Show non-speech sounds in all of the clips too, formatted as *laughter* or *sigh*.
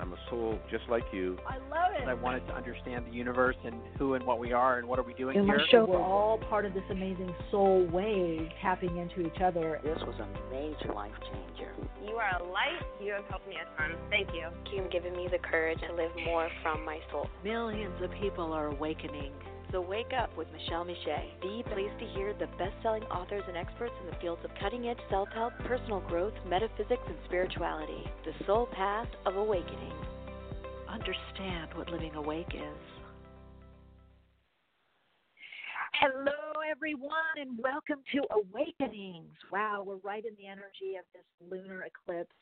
I'm a soul just like you. I love it. I wanted to understand the universe and who and what we are and what are we doing in here. my show, we're all part of this amazing soul wave tapping into each other. This was a major life changer. You are a light. You have helped me a ton. Thank you. You've given me the courage to live more from my soul. Millions of people are awakening. So Wake Up with Michele Meiche, the place to hear the best-selling authors and experts in the fields of cutting-edge self-help, personal growth, metaphysics, and spirituality. The soul path of awakening. Understand what living awake is. Hello, everyone, and welcome to Awakenings. Wow, we're right in the energy of this lunar eclipse.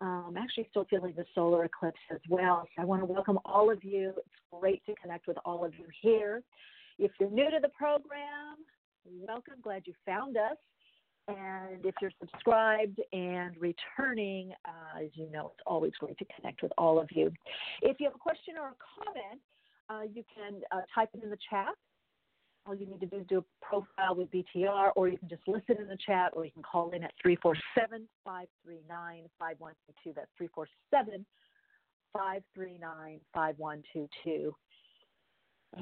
Um, I'm actually still feeling the solar eclipse as well. So I want to welcome all of you. It's great to connect with all of you here. If you're new to the program, welcome. Glad you found us. And if you're subscribed and returning, uh, as you know, it's always great to connect with all of you. If you have a question or a comment, uh, you can uh, type it in the chat all you need to do is do a profile with BTR, or you can just listen in the chat, or you can call in at 347 539 5122. That's 347 539 5122.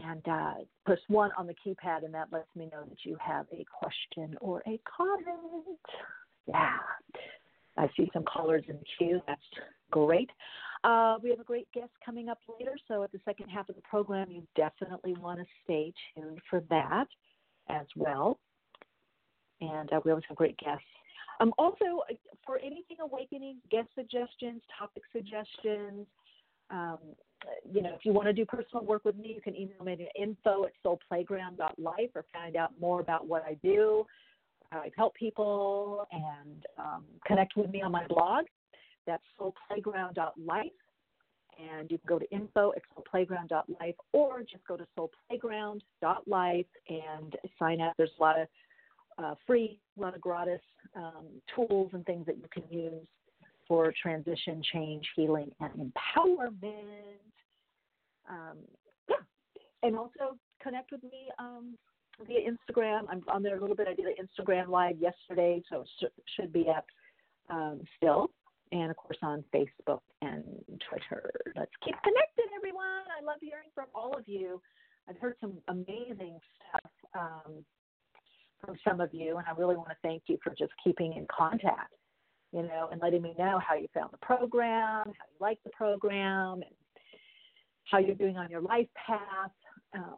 And uh, push one on the keypad, and that lets me know that you have a question or a comment. Yeah. I see some callers in the queue. That's great. Uh, we have a great guest coming up later, so at the second half of the program, you definitely want to stay tuned for that as well. And uh, we always have great guests. Um, also, uh, for anything awakening, guest suggestions, topic suggestions, um, you know, if you want to do personal work with me, you can email me at info at soulplayground.life or find out more about what I do. I help people and um, connect with me on my blog. That's soulplayground.life. And you can go to info at soulplayground.life or just go to soulplayground.life and sign up. There's a lot of uh, free, a lot of gratis um, tools and things that you can use for transition, change, healing, and empowerment. Um, yeah. And also connect with me um, via Instagram. I'm on there a little bit. I did an Instagram live yesterday, so it should be up um, still and of course on Facebook and Twitter. Let's keep connected, everyone. I love hearing from all of you. I've heard some amazing stuff um, from some of you, and I really want to thank you for just keeping in contact, you know, and letting me know how you found the program, how you like the program, and how you're doing on your life path. Um,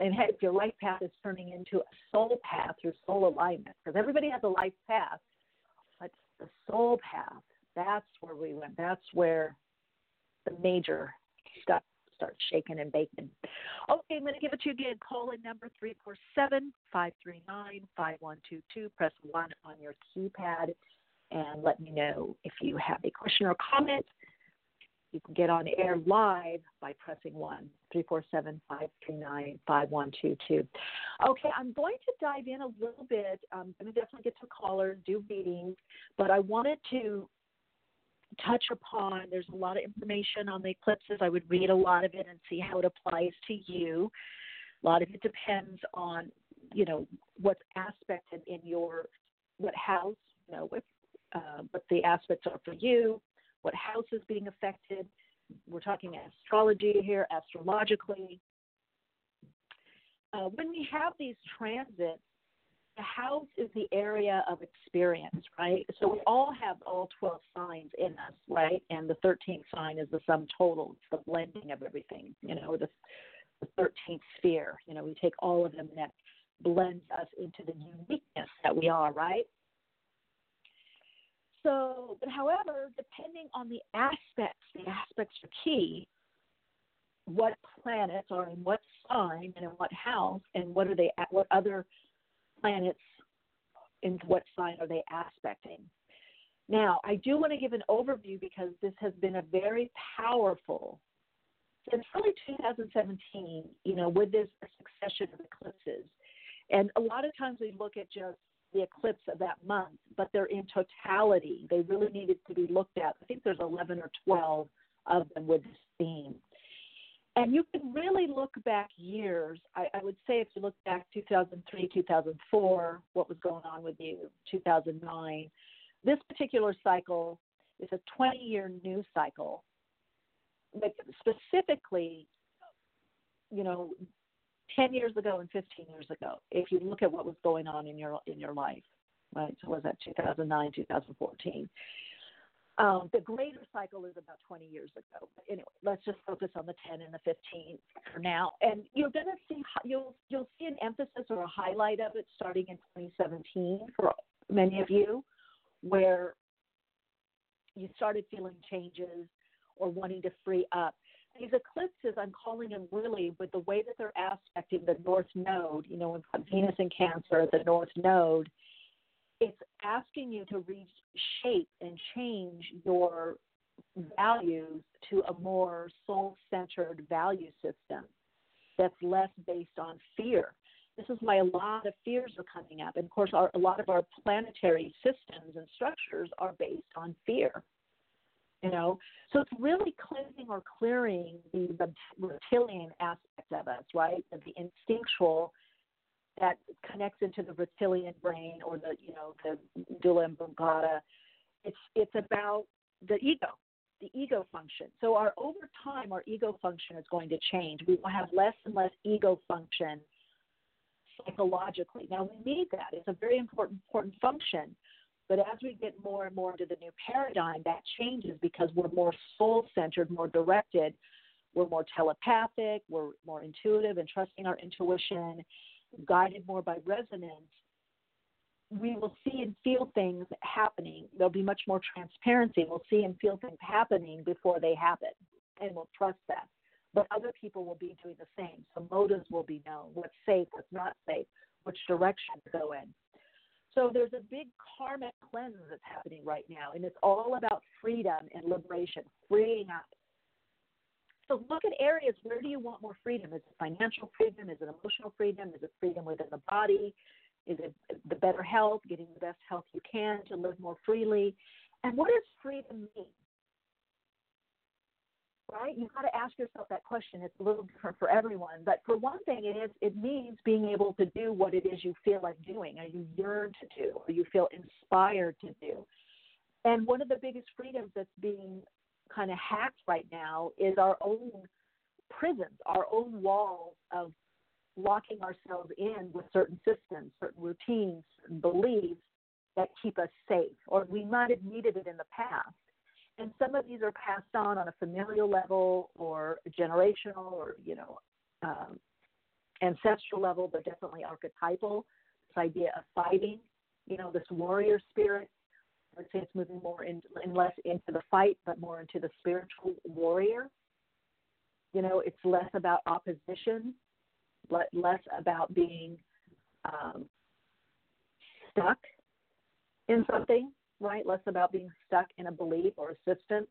and if your life path is turning into a soul path through soul alignment, because everybody has a life path, but the soul path that's where we went. That's where the major stuff starts shaking and baking. Okay, I'm going to give it to you again. Call in number 347 539 5122. Press 1 on your keypad and let me know if you have a question or comment. You can get on air live by pressing 1 347 539 5122. Okay, I'm going to dive in a little bit. Um, I'm going to definitely get to callers, do meetings, but I wanted to touch upon. There's a lot of information on the eclipses. I would read a lot of it and see how it applies to you. A lot of it depends on, you know, what's aspected in your what house, you know, what uh, what the aspects are for you, what house is being affected. We're talking astrology here, astrologically. Uh, when we have these transits, the house is the area of experience, right? So we all have all 12 signs in us, right? And the 13th sign is the sum total, it's the blending of everything, you know, the, the 13th sphere. You know, we take all of them and that blends us into the uniqueness that we are, right? So, but however, depending on the aspects, the aspects are key. What planets are in what sign and in what house, and what are they? At what other planets in what sign are they aspecting. Now, I do want to give an overview because this has been a very powerful, since early 2017, you know, with this succession of eclipses. And a lot of times we look at just the eclipse of that month, but they're in totality. They really needed to be looked at. I think there's 11 or 12 of them with this theme. And you can really look back years. I, I would say if you look back 2003, 2004, what was going on with you, 2009, this particular cycle is a 20 year news cycle. But specifically, you know, 10 years ago and 15 years ago, if you look at what was going on in your in your life, right? So was that 2009, 2014? Um, the greater cycle is about 20 years ago. But anyway, let's just focus on the 10 and the 15 for now. And you're going to see you'll you'll see an emphasis or a highlight of it starting in 2017 for many of you, where you started feeling changes or wanting to free up. These eclipses, I'm calling them really with the way that they're aspecting the North Node. You know, Venus in Cancer the North Node it's asking you to reshape and change your values to a more soul centered value system that's less based on fear. This is why a lot of fears are coming up. And of course, our, a lot of our planetary systems and structures are based on fear. You know, so it's really cleansing or clearing the, reptilian aspect of us, right? The instinctual that connects into the reptilian brain or the you know the medulla oblongata. It's it's about the ego, the ego function. So our over time, our ego function is going to change. We will have less and less ego function psychologically. Now we need that. It's a very important important function. But as we get more and more into the new paradigm, that changes because we're more soul centered, more directed. We're more telepathic. We're more intuitive and trusting our intuition guided more by resonance, we will see and feel things happening. There'll be much more transparency. We'll see and feel things happening before they happen, and we'll trust that. But other people will be doing the same. So motives will be known what's safe, what's not safe, which direction to go in. So there's a big karmic cleanse that's happening right now, and it's all about freedom and liberation, freeing up so look at areas where do you want more freedom? Is it financial freedom? Is it emotional freedom? Is it freedom within the body? Is it the better health, getting the best health you can to live more freely? And what does freedom mean? Right? You've got to ask yourself that question. It's a little different for everyone. But for one thing, it is it means being able to do what it is you feel like doing, or you yearn to do, or you feel inspired to do. And one of the biggest freedoms that's being kind of hacked right now is our own prisons, our own walls of locking ourselves in with certain systems, certain routines, certain beliefs that keep us safe, or we might have needed it in the past. And some of these are passed on on a familial level or generational or, you know, um, ancestral level, but definitely archetypal. This idea of fighting, you know, this warrior spirit I would say it's moving more in, less into the fight, but more into the spiritual warrior. You know, it's less about opposition, less about being um, stuck in something, right? Less about being stuck in a belief or a system.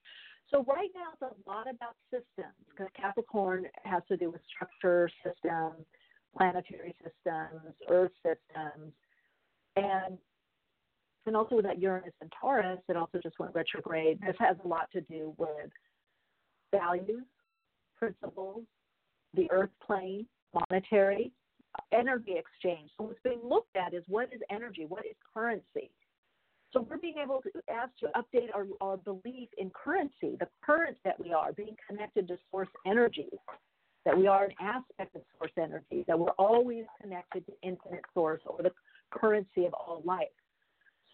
So right now it's a lot about systems because Capricorn has to do with structure, systems, planetary systems, earth systems, and and also with that Uranus and Taurus, it also just went retrograde. This has a lot to do with values, principles, the earth plane, monetary, energy exchange. So what's being looked at is what is energy, what is currency. So we're being able to ask to update our, our belief in currency, the current that we are, being connected to source energy, that we are an aspect of source energy, that we're always connected to infinite source or the currency of all life.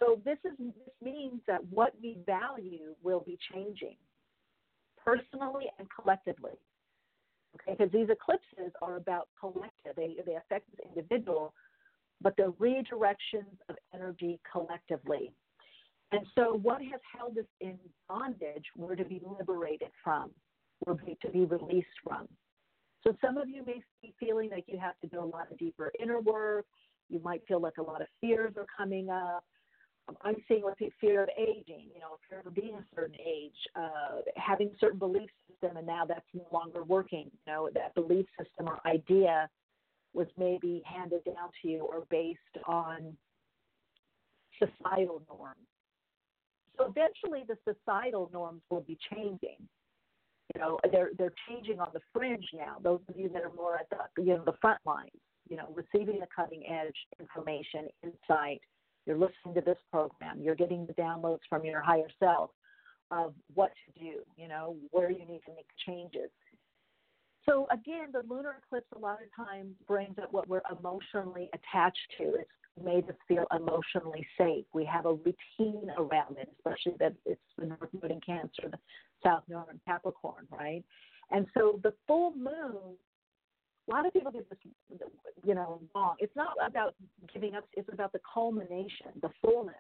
So this is this means that what we value will be changing personally and collectively. Okay, because these eclipses are about collective. They they affect the individual, but the redirections of energy collectively. And so what has held us in bondage we're to be liberated from. We're to be released from. So some of you may be feeling like you have to do a lot of deeper inner work. You might feel like a lot of fears are coming up. I'm seeing with fear of aging, you know, fear of being a certain age, uh, having a certain belief system, and now that's no longer working. You know, that belief system or idea was maybe handed down to you or based on societal norms. So eventually the societal norms will be changing. You know, they're they're changing on the fringe now. Those of you that are more at the you know the front lines, you know, receiving the cutting edge information, insight. You're listening to this program. You're getting the downloads from your higher self of what to do. You know, where you need to make changes. So again, the lunar eclipse a lot of times brings up what we're emotionally attached to. It's made us feel emotionally safe. We have a routine around it, especially that it's the North Node in Cancer, the South Node in Capricorn, right? And so the full moon, a lot of people get this, you know, wrong. It's not about giving up. It's about the culmination, the fullness.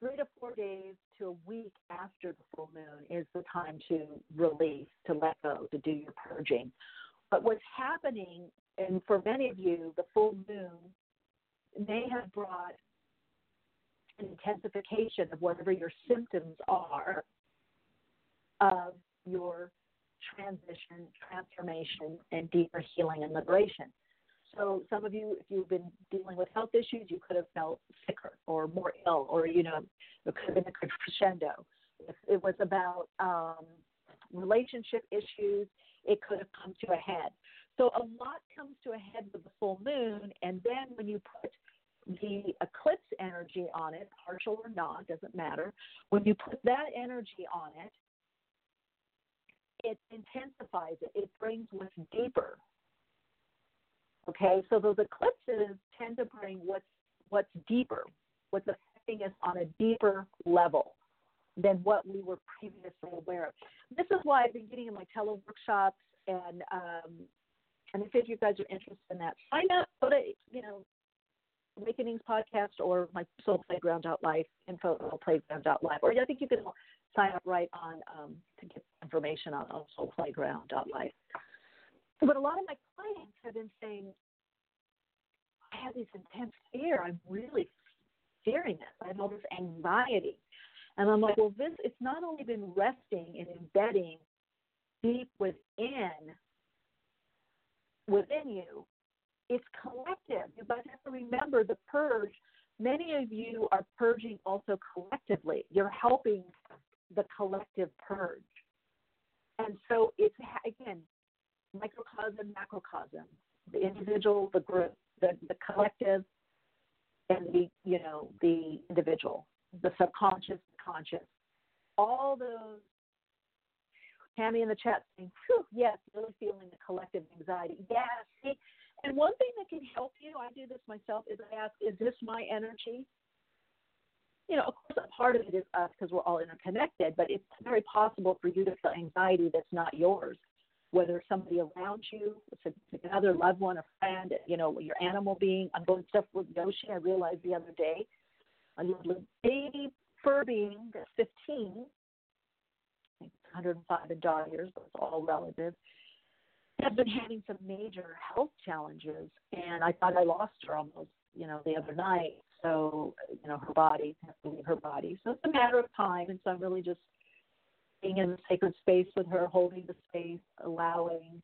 Three to four days to a week after the full moon is the time to release, to let go, to do your purging. But what's happening, and for many of you, the full moon may have brought an intensification of whatever your symptoms are of your transition, transformation, and deeper healing and liberation. So some of you, if you've been dealing with health issues, you could have felt sicker or more ill, or you know, it could have been a crescendo. If it was about um, relationship issues, it could have come to a head. So a lot comes to a head with the full moon, and then when you put the eclipse energy on it, partial or not, doesn't matter. When you put that energy on it, it intensifies it. It brings what's deeper. Okay, so those eclipses tend to bring what's what's deeper, what's affecting us on a deeper level than what we were previously aware of. This is why I've been getting in my tele workshops and um, and if you guys are interested in that, sign up. Go to you know Awakenings podcast or my Soul Playground Life info at playground.life. Or I think you can sign up right on um, to get information on, on Soul Playground Life. But a lot of my clients have been saying, I have this intense fear. I'm really fearing this. I have all this anxiety. And I'm like, well, this it's not only been resting and embedding deep within within you, it's collective. You guys have to remember the purge. Many of you are purging also collectively. You're helping the collective purge. And so it's, again, microcosm, macrocosm, the individual, the group, the, the collective, and the, you know, the individual, the subconscious, the conscious. All those Tammy in the chat saying, yes, really feeling the collective anxiety. Yeah, and one thing that can help you, I do this myself, is I ask, is this my energy? You know, of course, a part of it is us because we're all interconnected, but it's very possible for you to feel anxiety that's not yours, whether somebody around you, another loved one, a friend, you know, your animal being. I'm going stuff with Yoshi. I realized the other day, a little baby fur being that's 15, I think it's 105 in dog years, but it's all relative have been having some major health challenges, and I thought I lost her almost, you know, the other night. So, you know, her body has to her body. So it's a matter of time, and so I'm really just being in the sacred space with her, holding the space, allowing.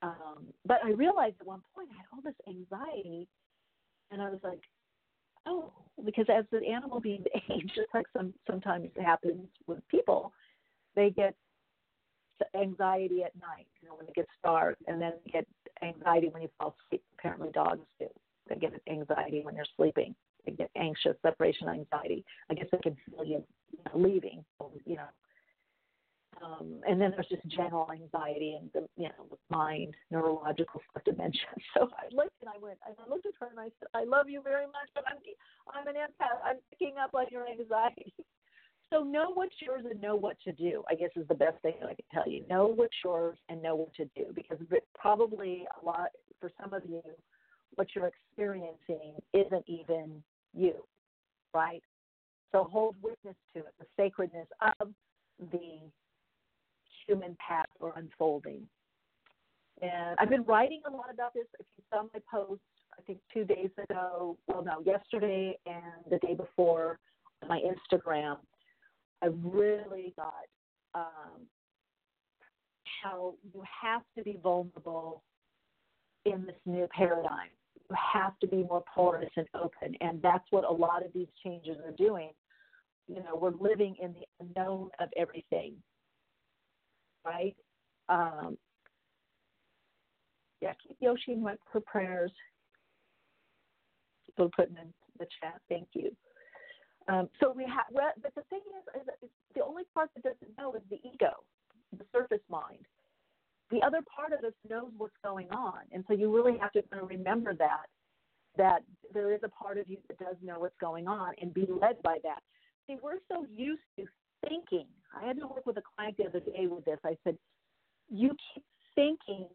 Um, but I realized at one point I had all this anxiety, and I was like, oh, because as the animal being *laughs* age, just like some sometimes happens with people, they get anxiety at night, you know, when it gets dark, and then get anxiety when you fall asleep. Apparently, dogs do. They get anxiety when they're sleeping. They get anxious, separation anxiety. I guess they can feel you, know, leaving, you know. Um, and then there's just general anxiety and the, you know, mind, neurological stuff, dementia. *laughs* So I looked and I went, and I looked at her and I said, I love you very much, but I'm, I'm an empath. I'm picking up on your anxiety. *laughs* So know what's yours and know what to do. I guess is the best thing I can tell you. Know what's yours and know what to do because probably a lot for some of you, what you're experiencing isn't even you, right? So hold witness to it, the sacredness of the human path or unfolding. And I've been writing a lot about this. If you saw my post, I think two days ago, well, no, yesterday and the day before, on my Instagram, I really got um, how you have to be vulnerable in this new paradigm. You have to be more porous and open, and that's what a lot of these changes are doing. You know, we're living in the unknown of everything, right? Um, yeah, keep Yoshi in for prayers. People putting in the chat. Thank you. Um, so we have, but the thing is, is, the only part that doesn't know is the ego, the surface mind. The other part of us knows what's going on, and so you really have to kind of remember that that there is a part of you that does know what's going on and be led by that. See, we're so used to thinking. I had to work with a client the other day with this. I said, you keep thinking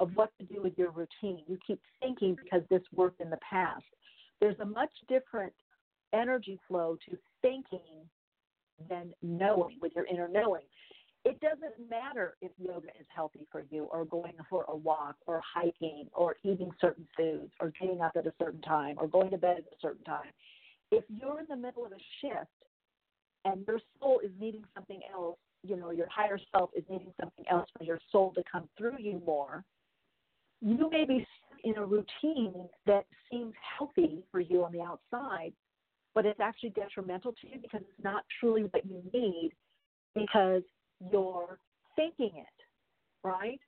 of what to do with your routine. You keep thinking because this worked in the past. There's a much different energy flow to thinking than knowing with your inner knowing. It doesn't matter if yoga is healthy for you, or going for a walk, or hiking, or eating certain foods, or getting up at a certain time, or going to bed at a certain time. If you're in the middle of a shift and your soul is needing something else, you know, your higher self is needing something else for your soul to come through you more, you may be in a routine that seems healthy for you on the outside, but it's actually detrimental to you because it's not truly what you need because you're thinking it, right?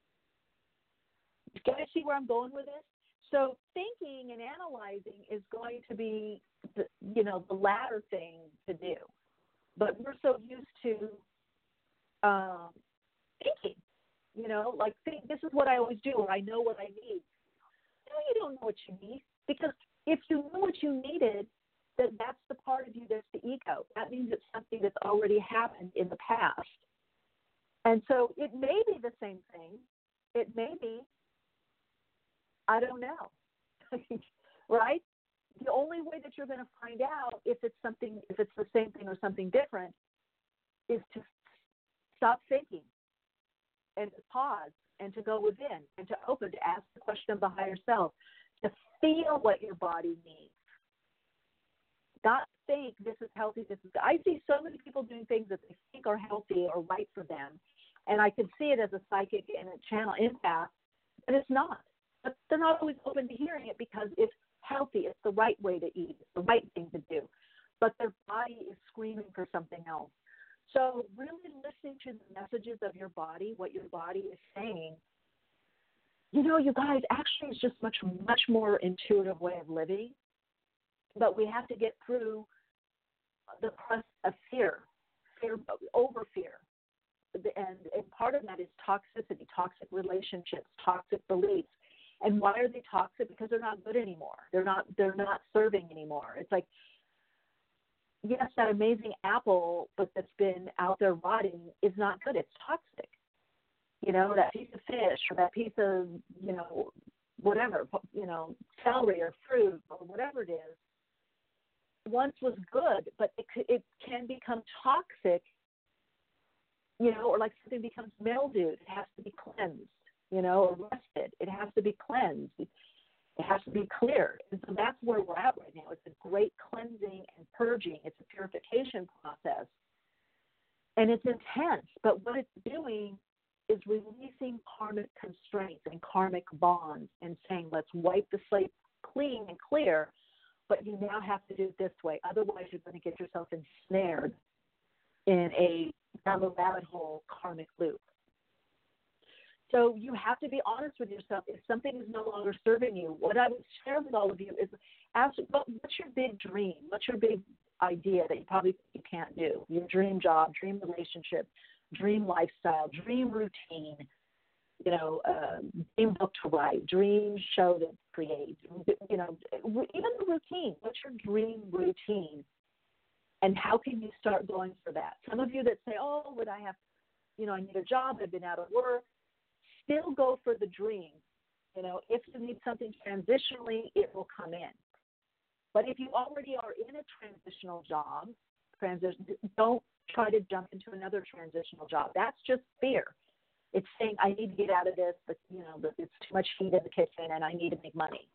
You guys see where I'm going with this? So thinking and analyzing is going to be, the, you know, the latter thing to do. But we're so used to um, thinking, you know, like think, this is what I always do, or I know what I need. No, you don't know what you need because if you knew what you needed, then that's the part of you that's the ego. That means it's something that's already happened in the past. And so it may be the same thing. It may be, I don't know. *laughs* right? The only way that you're going to find out if it's something, if it's the same thing or something different, is to stop thinking and pause and to go within and to open, to ask the question of the higher self, to feel what your body needs. Not think this is healthy, this is I see so many people doing things that they think are healthy or right for them. And I can see it as a psychic and a channel empath, but it's not. But they're not always open to hearing it because it's healthy, it's the right way to eat, it's the right thing to do. But their body is screaming for something else. So, really listening to the messages of your body, what your body is saying. You know, you guys, actually, it's just much, much more intuitive way of living. But we have to get through the crust of fear, fear over fear. And, and part of that is toxicity, toxic relationships, toxic beliefs. And why are they toxic? Because they're not good anymore. They're not they're not serving anymore. It's like yes, that amazing apple, but that's been out there rotting is not good. It's toxic. You know, that piece of fish or that piece of, you know, whatever, you know, celery or fruit or whatever it is, once was good, but it, it can become toxic, you know, or like something becomes mildewed. It has to be cleansed, you know, or rusted. It has to be cleansed. It has to be clear. And so that's where we're at right now. It's a great cleansing and purging, it's a purification process. And it's intense, but what it's doing is releasing karmic constraints and karmic bonds and saying, let's wipe the slate clean and clear, but you now have to do it this way. Otherwise, you're going to get yourself ensnared in a down the rabbit hole karmic loop. So you have to be honest with yourself. If something is no longer serving you, what I would share with all of you is ask what, what's your big dream? What's your big idea that you probably you can't do? Your dream job, dream relationship, dream lifestyle, dream routine, you know, uh, dream book to write, dream show to create, you know, even the routine. What's your dream routine? And how can you start going for that? Some of you that say, oh, would I have, you know, I need a job, I've been out of work, still go for the dream. You know, if you need something transitionally, it will come in. But if you already are in a transitional job, transition, don't try to jump into another transitional job. That's just fear. It's saying I need to get out of this, but you know, it's too much heat in the kitchen, and I need to make money.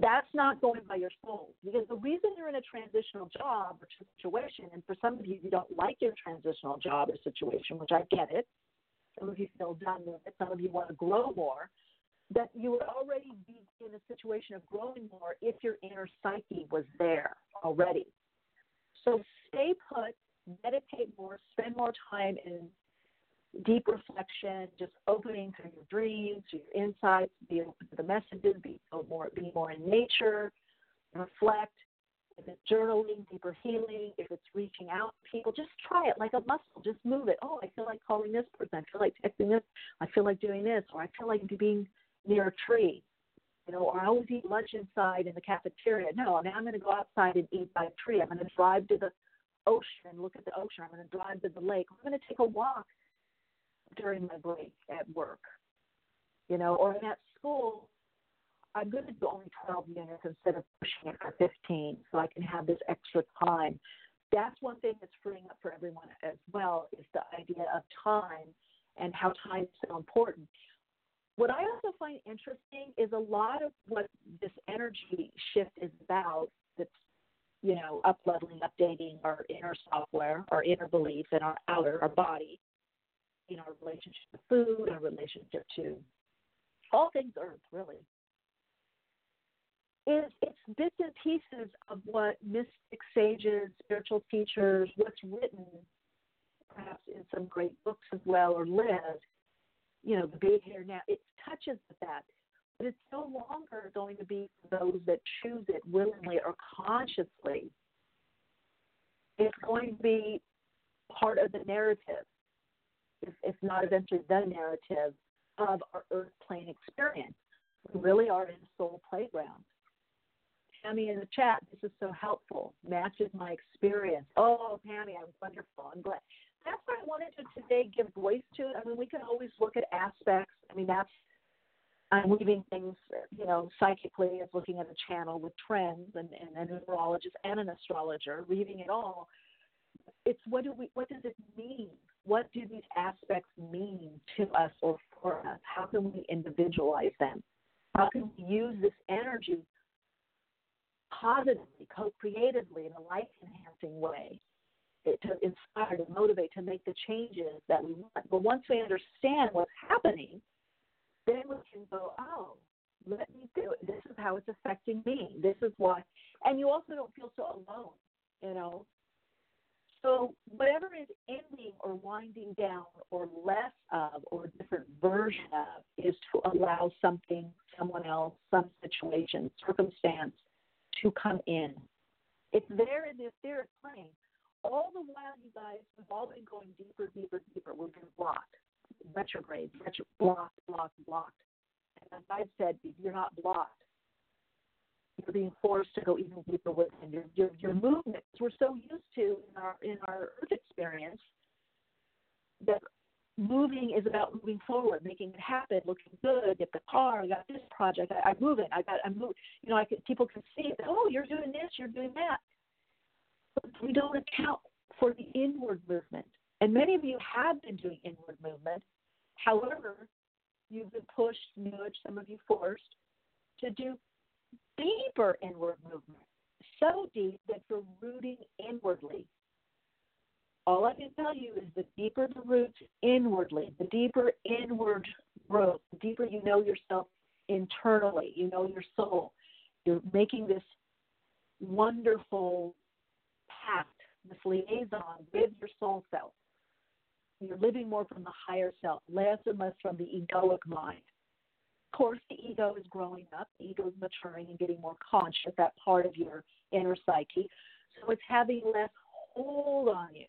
That's not going by your soul because the reason you're in a transitional job or situation, and for some of you, you don't like your transitional job or situation, which I get it some of you feel done with it. Some of you want to grow more. that you would already be in a situation of growing more if your inner psyche was there already. So stay put, meditate more, spend more time in deep reflection, just opening through your dreams, through your insights, be open to the messages, be more, be more in nature, reflect. If it's journaling, deeper healing, if it's reaching out to people, just try it like a muscle. Just move it. Oh, I feel like calling this person. I feel like texting this. I feel like doing this. Or I feel like being near a tree. You know, or I always eat lunch inside in the cafeteria. No, mean, I'm going to go outside and eat by a tree. I'm going to drive to the ocean look at the ocean. I'm going to drive to the lake. I'm going to take a walk during my break at work, you know, or at school, I'm going to do only 12 minutes instead of pushing it for 15 so I can have this extra time. That's one thing that's freeing up for everyone as well is the idea of time and how time is so important. What I also find interesting is a lot of what this energy shift is about that's you know, up leveling, updating our inner software, our inner beliefs, and our outer, our body, know, our relationship to food, our relationship to all things earth, really. It's, it's bits and pieces of what mystic sages, spiritual teachers, what's written, perhaps in some great books as well, or lived, you know, the big hair now, it touches that. But it's no longer going to be for those that choose it willingly or consciously. It's going to be part of the narrative if, if not eventually the narrative of our earth plane experience. We really are in a soul playground. Pammy in the chat, this is so helpful. Matches my experience. Oh, Pammy, I'm wonderful. I'm glad. That's what I wanted to today give voice to. I mean, we can always look at aspects. I mean, that's I'm weaving things, you know, psychically as looking at a channel with trends and, and a numerologist and an astrologer, reading it all. It's what do we what does it mean? What do these aspects mean to us or for us? How can we individualize them? How can we use this energy positively, co creatively, in a life enhancing way to inspire, to motivate, to make the changes that we want? But once we understand what's happening, then we can go, oh, let me do it. This is how it's affecting me. This is why. And you also don't feel so alone, you know. So, whatever is ending or winding down or less of or a different version of is to allow something, someone else, some situation, circumstance to come in. It's there in the etheric plane. All the while, you guys, we've all been going deeper, deeper, deeper. We've been blocked, retrograde, retro, blocked, blocked, blocked. And as I've said, you're not blocked you're being forced to go even deeper within your your, your movements. We're so used to in our in our earth experience that moving is about moving forward, making it happen, looking good. Get the car. I got this project. I, I'm moving. I got. I'm moving. You know, I can, people can see it. Oh, you're doing this. You're doing that. But we don't account for the inward movement. And many of you have been doing inward movement. However, you've been pushed, nudged, some of you forced to do deeper inward movement, so deep that you're rooting inwardly. All I can tell you is the deeper the roots inwardly, the deeper inward growth, the deeper you know yourself internally, you know your soul. You're making this wonderful pact, this liaison with your soul self. You're living more from the higher self, less and less from the egoic mind. Course, the ego is growing up, the ego is maturing and getting more conscious, that part of your inner psyche. So it's having less hold on you.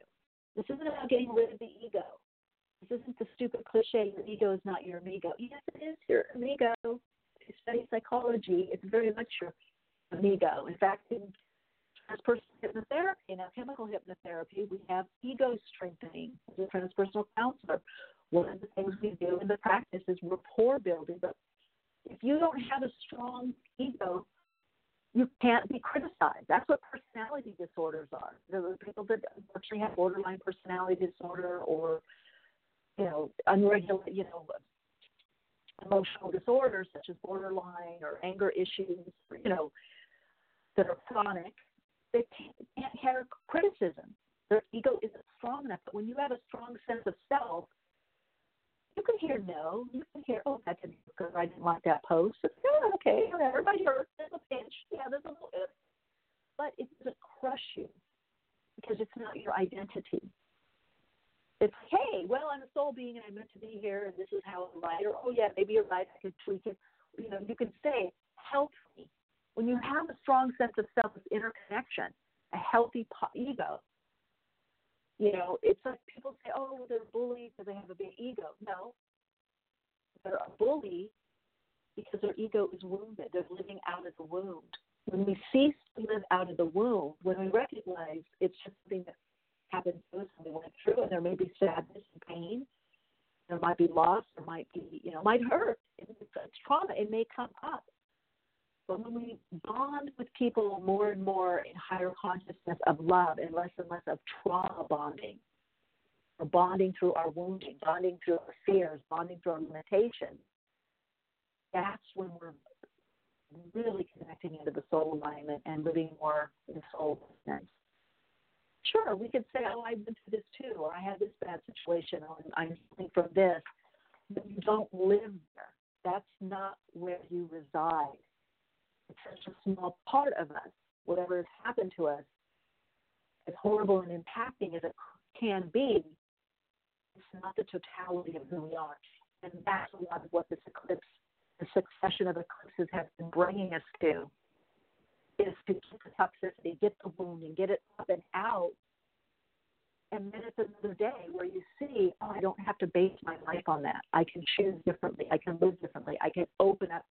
This isn't about getting rid of the ego. This isn't the stupid cliche, your ego is not your amigo. Yes, it is your amigo. If you study psychology, it's very much your amigo. In fact, in transpersonal hypnotherapy and alchemical hypnotherapy, we have ego strengthening as a transpersonal counselor. One of the things we do in the practice is rapport building, but if you don't have a strong ego, you can't be criticized. That's what personality disorders are. The people that actually have borderline personality disorder or, you know, unregulated, you know, emotional disorders such as borderline or anger issues, you know, that are chronic, they can't have criticism. Their ego isn't strong enough. But when you have a strong sense of self, You can hear no. You can hear, oh, that didn't because I didn't like that post. It's, yeah, oh, okay, everybody hurts. There's a pinch. Yeah, there's a little bit. But it doesn't crush you because it's not your identity. It's, hey, well, I'm a soul being and I'm meant to be here and this is how I'm right. Or, oh, yeah, maybe you're right. I could tweak it. You know, you can say, help me. When you have a strong sense of self, interconnection, a healthy ego, you know, it's like people say, oh, they're bullied because they have a big ego. No, they're a bully because their ego is wounded. They're living out of the wound. When we cease to live out of the wound, when we recognize it's just something that happened to us and we went through, and there may be sadness and pain, there might be loss, there might be, you know, might hurt. It's, it's trauma. It may come up. But when we bond with people more and more in higher consciousness of love and less and less of trauma bonding, or bonding through our wounding, bonding through our fears, bonding through our limitations, that's when we're really connecting into the soul alignment and living more in soul sense. Sure, we could say, oh, I went through this too, or I had this bad situation, or I'm healing from this. But you don't live there. That's not where you reside such a small part of us. Whatever has happened to us, as horrible and impacting as it can be, it's not the totality of who we are. And that's a lot of what this eclipse, the succession of eclipses has been bringing us to, is to get the toxicity, get the wound, and get it up and out. And then it's another day where you see, oh, I don't have to base my life on that. I can choose differently. I can live differently. I can open up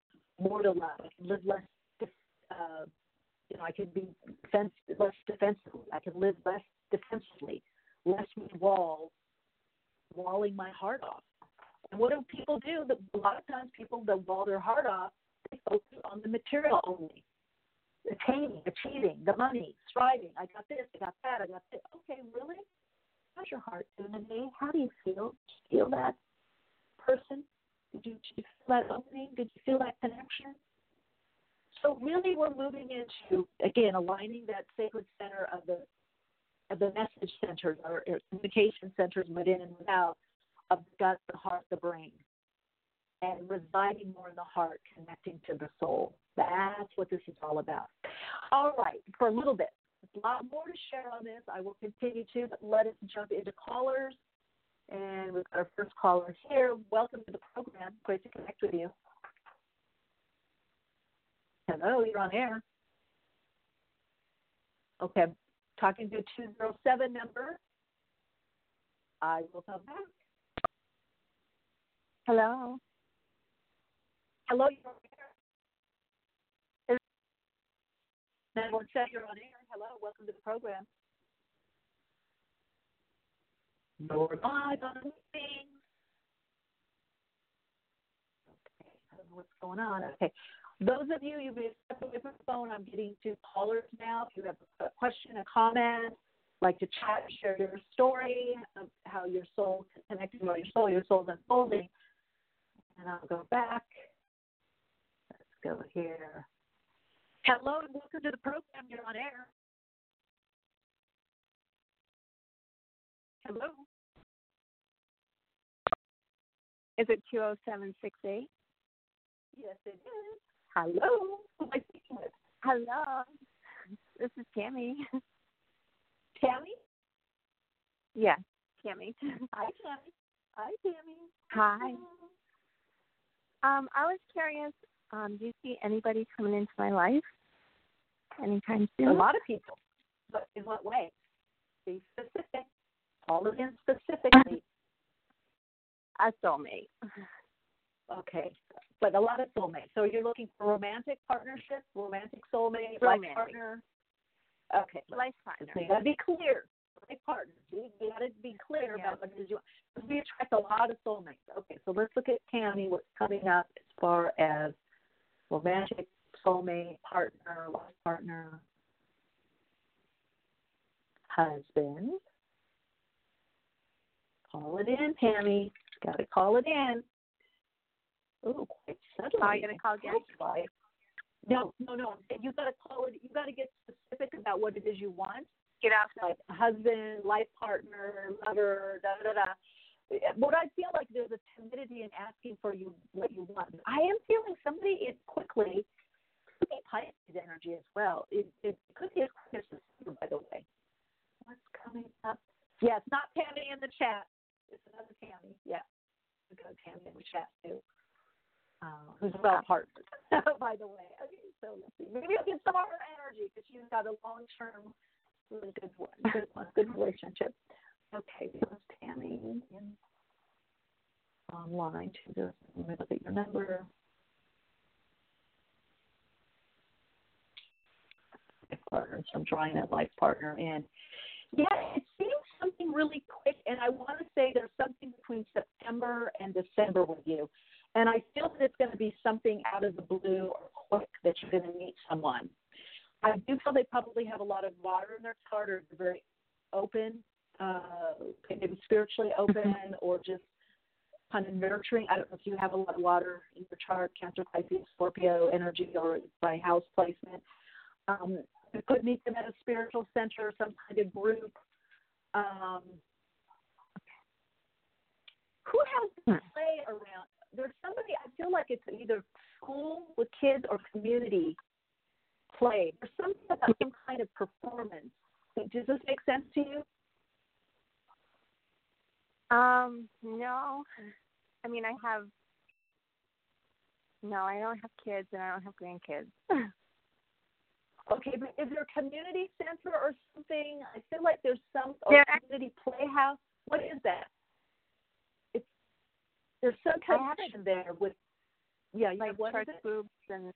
more to love. I can live less uh, you know, I can be defense, less defensively. I can live less defensively, less with walls, walling my heart off. And what do people do? A lot of times, people that wall their heart off, they focus on the material only, attaining, achieving, the money, striving. I got this, I got that, I got this. Okay, really? How's your heart doing today? How do you feel? You feel that person? Did you, did you feel that opening? Did you feel that connection? So really, we're moving into again aligning that sacred center of the of the message centers or, communication centers within and without of the gut, the heart, the brain, and residing more in the heart, connecting to the soul. That's what this is all about. All right, for a little bit. A lot more to share on this. I will continue to, but let us jump into callers. And we've got our first caller here. Welcome to the program. Great to connect with you. Hello, you're on air. Okay, talking to a 207 number. I will come back. Hello. Hello, you're on air. Network said you're on air. Hello, welcome to the program. You're live on the thing. Okay, I don't know what's going on. Okay. Those of you, you may step away from the phone. I'm getting to callers now. If you have a question, a comment, like to chat, share your story of how your soul connected to your soul, your soul's unfolding. And I'll go back. Let's go here. Hello and welcome to the program. You're on air. Hello. Is it 20768? Yes, it is. Hello. Who am I speaking with? Hello. This is Tammy. Tammy? Yeah, Tammy. Hi, Tammy. Hi, Tammy. Hi. Um, I was curious. Um, do you see anybody coming into my life anytime soon? A lot of people. But in what way? Be specific. All of in specifically. A soulmate. Okay but a lot of soulmates. So you're looking for romantic partnership, romantic soulmate, romantic. life partner. Okay, life partner. So you got to be clear. Life partner. You, you got to be clear yeah. about what it is you want. We attract a lot of soulmates. Okay, so let's look at Tammy. What's coming up as far as romantic soulmate, partner, life partner, husband. Call it in, Tammy. Got to call it in. Oh, quite suddenly. Are you going to call again? No, no, no. You got to call it. You got to get specific about what it is you want. Get out. Like husband, life partner, lover, da da da. what I feel like there's a timidity in asking for you what you want. I am feeling somebody is quickly could be Pisces energy as well. It, it could be as quick as December, by the way. What's coming up? Yeah, it's not Tammy in the chat. It's another Tammy. Yeah, we got Tammy in the chat too. Uh, who's well partnered, by the way. Okay, so let's see. Maybe I'll get some of her energy because she's got a long term, really good one, good one, good relationship. Okay, so it's Tammy in online to the let me look at your number. Life partner, so I'm drawing that life partner in. Yeah, it seems something really quick, and I want to say there's something between September and December with you. And I feel that it's going to be something out of the blue or quick that you're going to meet someone. I do feel they probably have a lot of water in their chart or they're very open, uh, maybe spiritually open or just kind of nurturing. I don't know if you have a lot of water in your chart, Cancer, Pisces, Scorpio energy, or by house placement. Um, you could meet them at a spiritual center, some kind of group. Um, who has play around? There's somebody. I feel like it's either school with kids or community play. There's something about some kind of performance. Does this make sense to you? Um, no. I mean, I have. No, I don't have kids and I don't have grandkids. *laughs* okay, but is there a community center or something? I feel like there's some or community playhouse. What is that? There's some connection there with. Yeah, you like have church groups and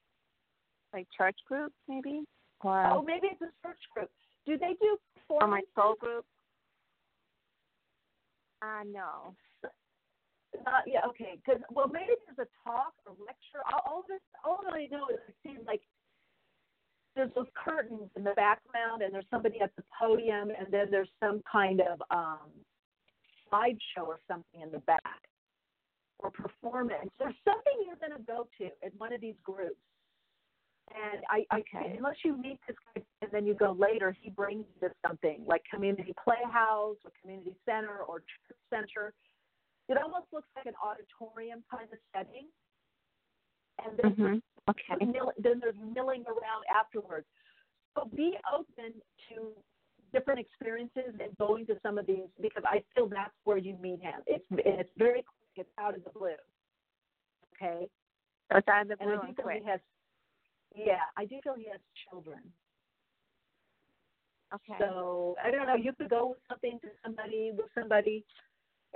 like church groups, maybe. Or Oh, maybe it's a church group. Do they do for my soul group. Uh, no. Uh, yeah, okay. Because well, maybe there's a talk or lecture. All, all this, all that I know is it seems like there's those curtains in the background, and there's somebody at the podium, and then there's some kind of um, slideshow or something in the back, or performance. There's something you're going to go to at one of these groups. And I, I Okay. unless you meet this guy and then you go later, he brings you to something like community playhouse or community center or church center. It almost looks like an auditorium kind of setting. And then, Mhm. Okay. mill, then there's milling around afterwards. So be open to different experiences and going to some of these because I feel that's where you meet him. It's it's very. It's out of the blue. Okay. So it's out of the blue And I do and feel quick. he has. Yeah, I do feel he has children. Okay. So I don't know. You could go with something to somebody with somebody,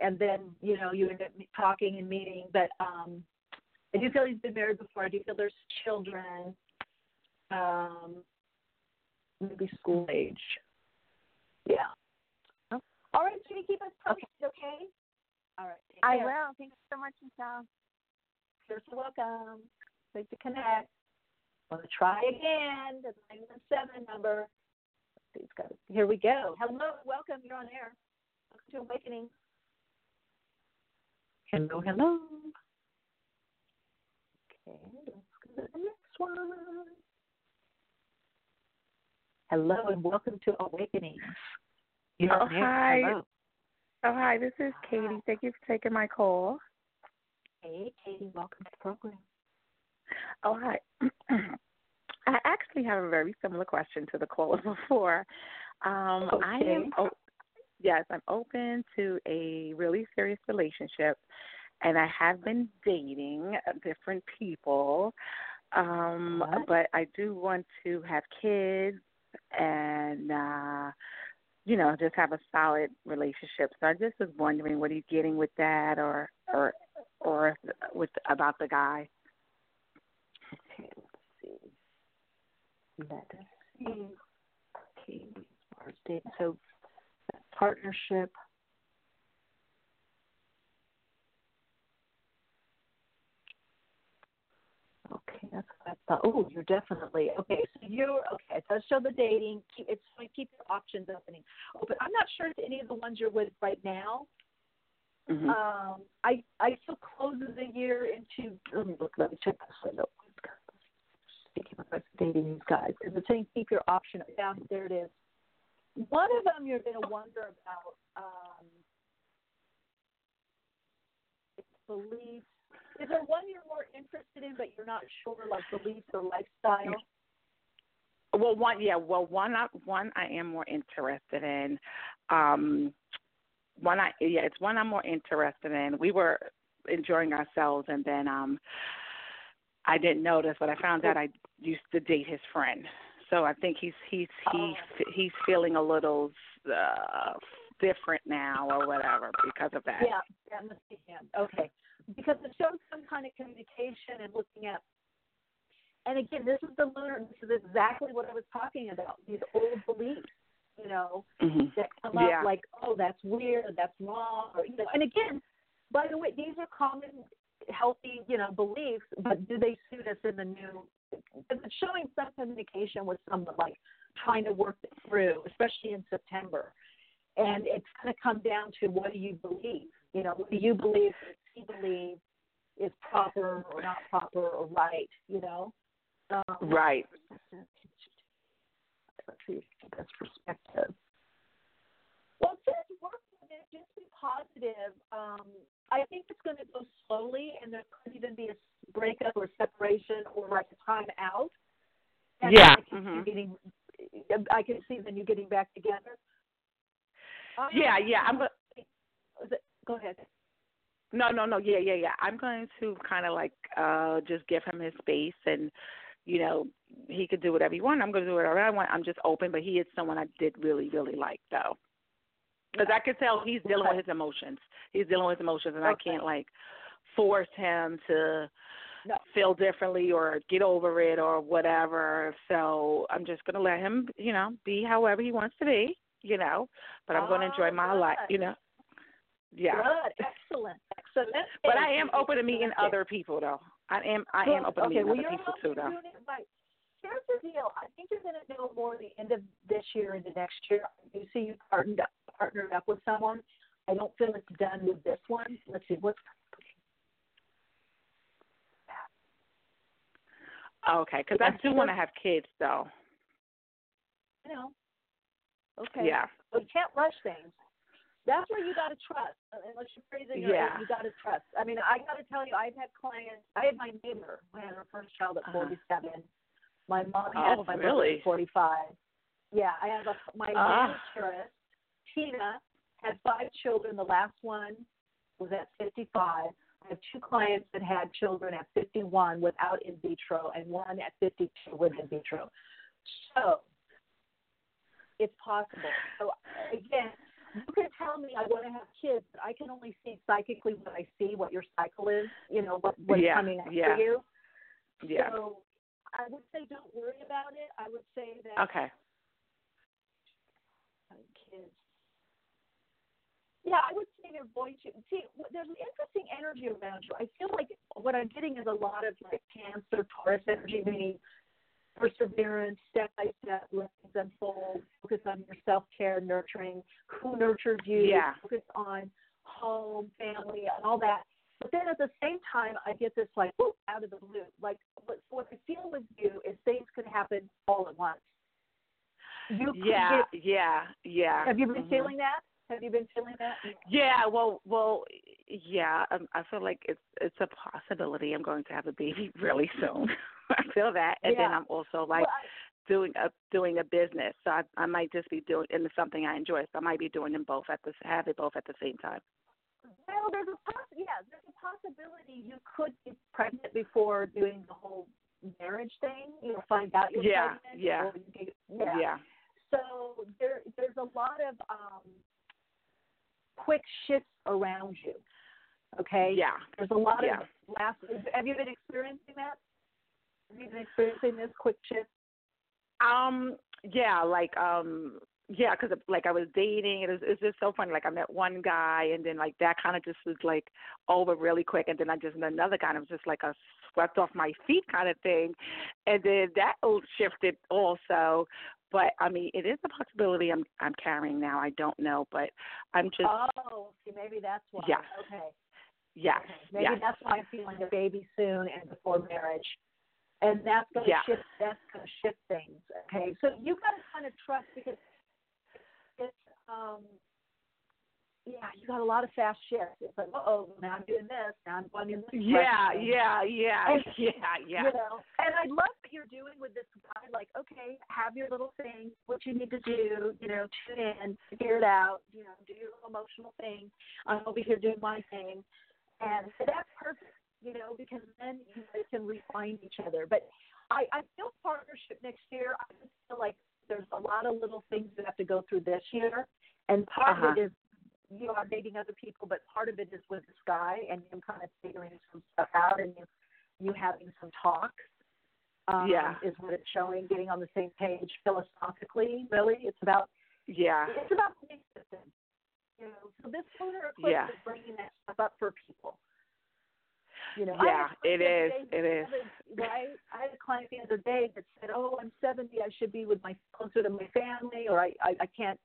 and then you know you end up talking and meeting. But um, I do feel he's been married before. I do feel there's children, um, maybe school age. Yeah. Oh. All right, you keep us posted, okay? All right. Take I will. Thank you so much, Michele. You're so welcome. Great to connect. Want to try again? The 917 number. Let's see, it's Here we go. Hello, welcome. You're on air. Welcome to Awakening. Hello, hello. Okay, let's go to the next one. Hello, and welcome to Awakening. You're Oh, on air. hi. Hello. Oh, hi, this is Katie. Thank you for taking my call. Hey, Katie, welcome to the program. Oh, hi. *clears throat* I actually have a very similar question to the caller *laughs* before. Um, I Okay. am, o- yes, I'm open to a really serious relationship, and I have been dating different people. Um, What? but I do want to have kids and uh you know, just have a solid relationship. So I just was wondering what you getting with that or or or with about the guy. Okay, let's see. Let us see. Okay. So partnership. Okay, that's what I thought. Oh, you're definitely okay. So you're okay. So show the dating. Keep it's fine. Keep your options opening open. I'm not sure if any of the ones you're with right now. Mhm. Um, I I still closes the year into. Let me look. Let me check this window. Speaking of dating these guys, because it's saying keep your option. Yeah, there it is. One of them you're going to wonder about. Um, beliefs. Is there one you're more interested in, but you're not sure, like beliefs or lifestyle? Well, one, yeah, well, one, I, one I am more interested in. Um, one, I, yeah, it's one I'm more interested in. We were enjoying ourselves, and then um, I didn't notice, but I found out I used to date his friend. So I think he's he's he's he's feeling a little uh, different now or whatever because of that. Yeah, that must be him. Okay, because it shows some kind of communication and looking at. And again, this is the lunar. This is exactly what I was talking about. These old beliefs, you know, mm-hmm. that come yeah. up like, oh, that's weird, that's wrong, or you know. And again, by the way, these are common, healthy, you know, beliefs. But do they suit us in the new? It's showing some communication with someone, like trying to work it through, especially in September. And it's going to come down to what do you believe? You know, what do you believe? He believe is proper or not proper or right? You know. Um, right. Let's see that's perspective. Well, just work with it. Just be positive. Um, I think it's going to go slowly, and there could even be a breakup or separation or like a time out. And yeah. I can, mm-hmm. getting, I can see then you getting back together. Yeah, yeah. I'm. Go- go ahead. No, no, no. Yeah, yeah, yeah. I'm going to kind of like uh just give him his space and you know, he could do whatever he wants. I'm going to do whatever I want. I'm just open, but he is someone I did really, really like, though. Because I could tell he's dealing with his emotions. He's dealing with his emotions, and okay. I can't, like, force him to no. feel differently or get over it or whatever. So I'm just going to let him, you know, be however he wants to be, you know, but I'm oh, going to enjoy my good. life, you know. Yeah. Good. Excellent. Excellent. But I am open to meeting other people, though. I am. I am open to okay, meeting well, other people too, though. Right. Here's the deal. I think you're going to know more at the end of this year into next year. I You see, you partnered up, partnered up with someone. I don't feel it's done with this one. Let's see what's. Okay, because I do want to have kids, though. You know. Okay. Yeah. But you can't rush things. That's where you got to trust. Unless you're praising your yeah. you got to trust. I mean, I got to tell you, I've had clients. I had my neighbor who had her first child at Uh-huh. 47. My mom had Oh, my really? mother at 45. Yeah, I have a, my manicurist, Tina, had five children. The last one was at 55. I have two clients that had children at 51 without in vitro, and one at 52 with in vitro. So it's possible. So uh, again, you can tell me I want to have kids, but I can only see psychically what I see, what your cycle is, you know, what what's Yeah, coming up yeah. for you. Yeah. So I would say don't worry about it. I would say that Okay. kids. Yeah, I would say they're going to see. There's an interesting energy around you. I feel like what I'm getting is a lot of like Cancer, Taurus energy, meaning perseverance, step by step, let things unfold. Focus on your self care, nurturing. Who nurtured you? Yeah. Focus on home, family, and all that. But then at the same time, I get this like whoop, out of the blue. Like what, what I feel with you is things could happen all at once. You Yeah, get- yeah, yeah. have you been Mhm. feeling that? Have you been feeling that? Yeah, well, well, yeah. Um, I feel like it's it's a possibility. I'm going to have a baby *laughs* really soon. *laughs* I feel that, and then I'm also like Well, I- doing a doing a business. So I I might just be doing and it's something I enjoy. So I might be doing them both at the have it both at the same time. Well, there's a poss- yeah, there's a possibility you could be pregnant before doing the whole marriage thing. You know, find out you're Yeah, pregnant. yeah. get- yeah. Yeah. So there, there's a lot of um, quick shifts around you. Okay. Yeah. There's a lot Yeah. of last. Have you been experiencing that? Have you been experiencing this quick shift? Um. Yeah. Like. Um. Yeah. Because like I was dating. It was. It's just so funny. Like I met one guy, and then like that kind of just was like over really quick, and then I just met another guy, and it was just like a swept off my feet kind of thing, and then that shifted also. But I mean, it is a possibility I'm I'm carrying now. I don't know, but I'm just oh, see, maybe that's why. Yeah. Okay. yes, Okay. Maybe yes, that's why I'm feeling a baby soon and before marriage. And that's gonna Yeah. shift that's gonna shift things. Okay. So you gotta kind of trust because it's um yeah, you got a lot of fast shifts. It's like, oh, now I'm doing this, now I'm going in this. Yeah, yeah, yeah, And, yeah, *laughs* yeah. You know, and I love what you're doing with this guy. Like, okay, have your little thing, what you need to do. You know, tune in, figure it out. You know, do your little emotional thing. I'm over here doing my thing, and so that's perfect. You know, because then you guys can refine each other. But I, I feel partnership next year. I just feel like there's a lot of little things that have to go through this year, and part Uh-huh. of it is you are dating other people, but part of it is with this guy and him kind of figuring some stuff out and you you having some talks. Um, Yeah. is what it's showing. Getting on the same page philosophically. Really, it's about Yeah. it's about systems. You know, so this lunar eclipse Yeah. is bringing that stuff up for people. You know, Yeah, I had a it is, it other Right. I had a client the other day that said, "Oh, I'm 70. I should be with my closer to my family, or I I, I can't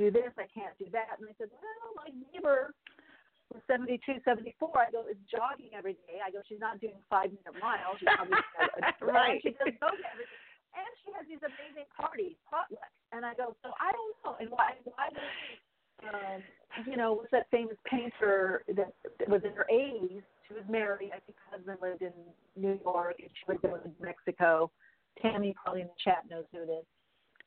do this. I can't do that." And I said, "Well, my neighbor was 72, 74. I go, is jogging every day. I go, she's not doing five minute miles. She's probably *laughs* Right. She does yoga every day. And she has these amazing parties, potlucks. And I go, so I don't know. And why, why would, um, you know, what's that famous painter that was in her 80s? She was married. I think her husband lived in New York and she lived in Mexico. Tammy probably in the chat knows who it is.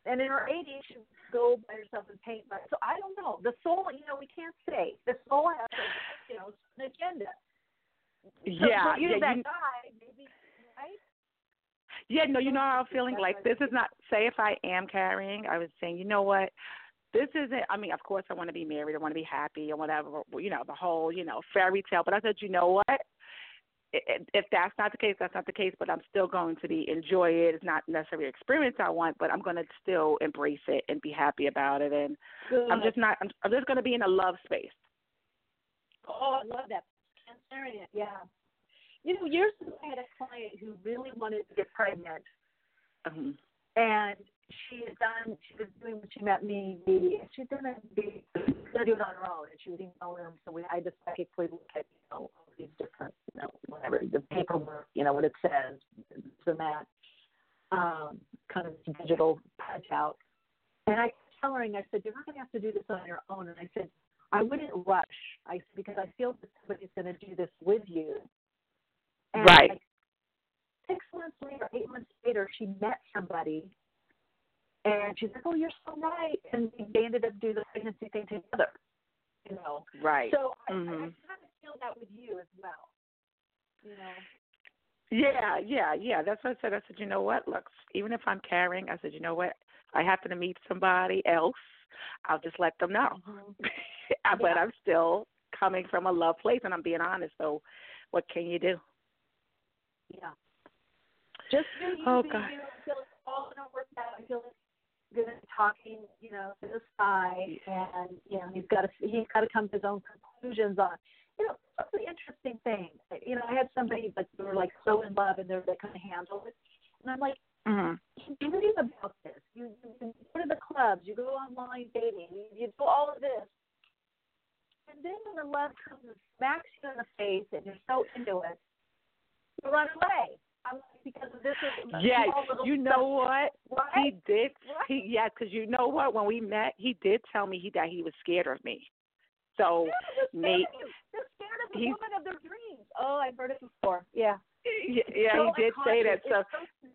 And in her 80s, she would go by herself and paint. By, so I don't know. The soul, you know, we can't say. The soul has, a, you know, an agenda. So Yeah, you, yeah, that you- guy, maybe, right? Yeah, no, you know how I'm feeling. Like this is not. Say if I am carrying, I was saying, you know what? This isn't. I mean, of course, I want to be married. I want to be happy or whatever. You know, the whole you know fairy tale. But I said, you know what? If that's not the case, that's not the case. But I'm still going to be enjoy it. It's not necessarily an experience I want, but I'm going to still embrace it and be happy about it. And I'm just not. I'm, I'm just going to be in a love space. Oh, I love that. Cancerian, yeah. You know, years ago, I had a client who really wanted to get pregnant, Um, and she had done. She was doing when she met me. The she'd done it. The, gonna do it on her own, and she was emailing them. So we I to psychically look at you know all these different, you know, whatever the paperwork, you know what it says, and that, um, kind of digital printout. And I kept telling her, I said, you're not going to have to do this on your own. And I said, I wouldn't rush. I because I feel that somebody's going to do this with you. And Right. like six months later, eight months later, she met somebody, and she's like, "Oh, you're so right," and they ended up doing the pregnancy thing together. You know. Right. So I, I, I Mhm. kind of feel that with you as well. You know. Yeah, yeah, yeah. That's what I said. I said, you know what? Look, even if I'm carrying, I said, you know what? I happen to meet somebody else. I'll just let them know. *laughs* but Yeah. I'm still coming from a love place, and I'm being honest. So, what can you do? Yeah. Just do you, Oh, be God. you. I feel it's all gonna work out. I feel it's good talking, you know, to the side, and you know, he's got to he's got to come to his own conclusions on. You know, that's the interesting thing. You know, I had somebody like they were like so in love, and they're they kind of handle it, and I'm like, Mm-hmm. you read about this. You, you go to the clubs, you go online dating, you, you do all of this. And then when the love comes and smacks you in the face and you're so into it, you run away. I'm because this is Yeah, you know what? Right? He did. He yeah, because you know what? When we met, he did tell me he that he was scared of me. So Yeah, they're scared Nate, of you. They're scared of the woman of their dreams. Oh, I've heard it before. Yeah. yeah, yeah So he did say that. So so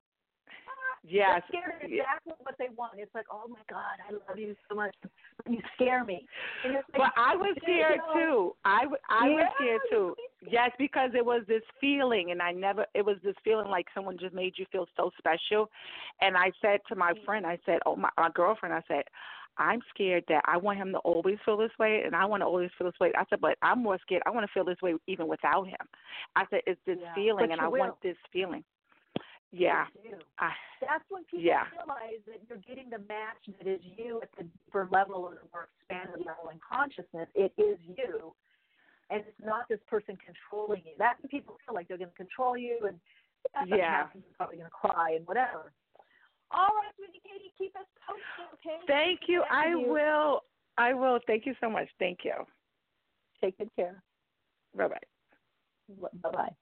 yes, They're scared of yeah. exactly what they want. It's like, oh my God, I love you so much. You scare me. Like, But I was you scared know, too. I, w- I was Yeah, scared you too. Yes, because it was this feeling, and I never. It was this feeling like someone just made you feel so special. And I said to my friend, I said, "Oh, my, my girlfriend," I said, "I'm scared that I want him to always feel this way, and I want to always feel this way." I said, "But I'm more scared. I want to feel this way even without him." I said, "It's this Yeah, feeling, and I will. want this feeling." Yeah, I, That's when people Yeah. realize that you're getting the match that is you at the deeper level or the more expanded level in consciousness. It is you. And it's not this person controlling you. That's when people feel like they're going to control you and that's what Yeah. happens. You're probably going to cry and whatever. All right, sweetie Katie, keep us posted, okay? thank you. I you. will. I will. Thank you so much. Thank you. Take good care. Bye bye. Bye bye.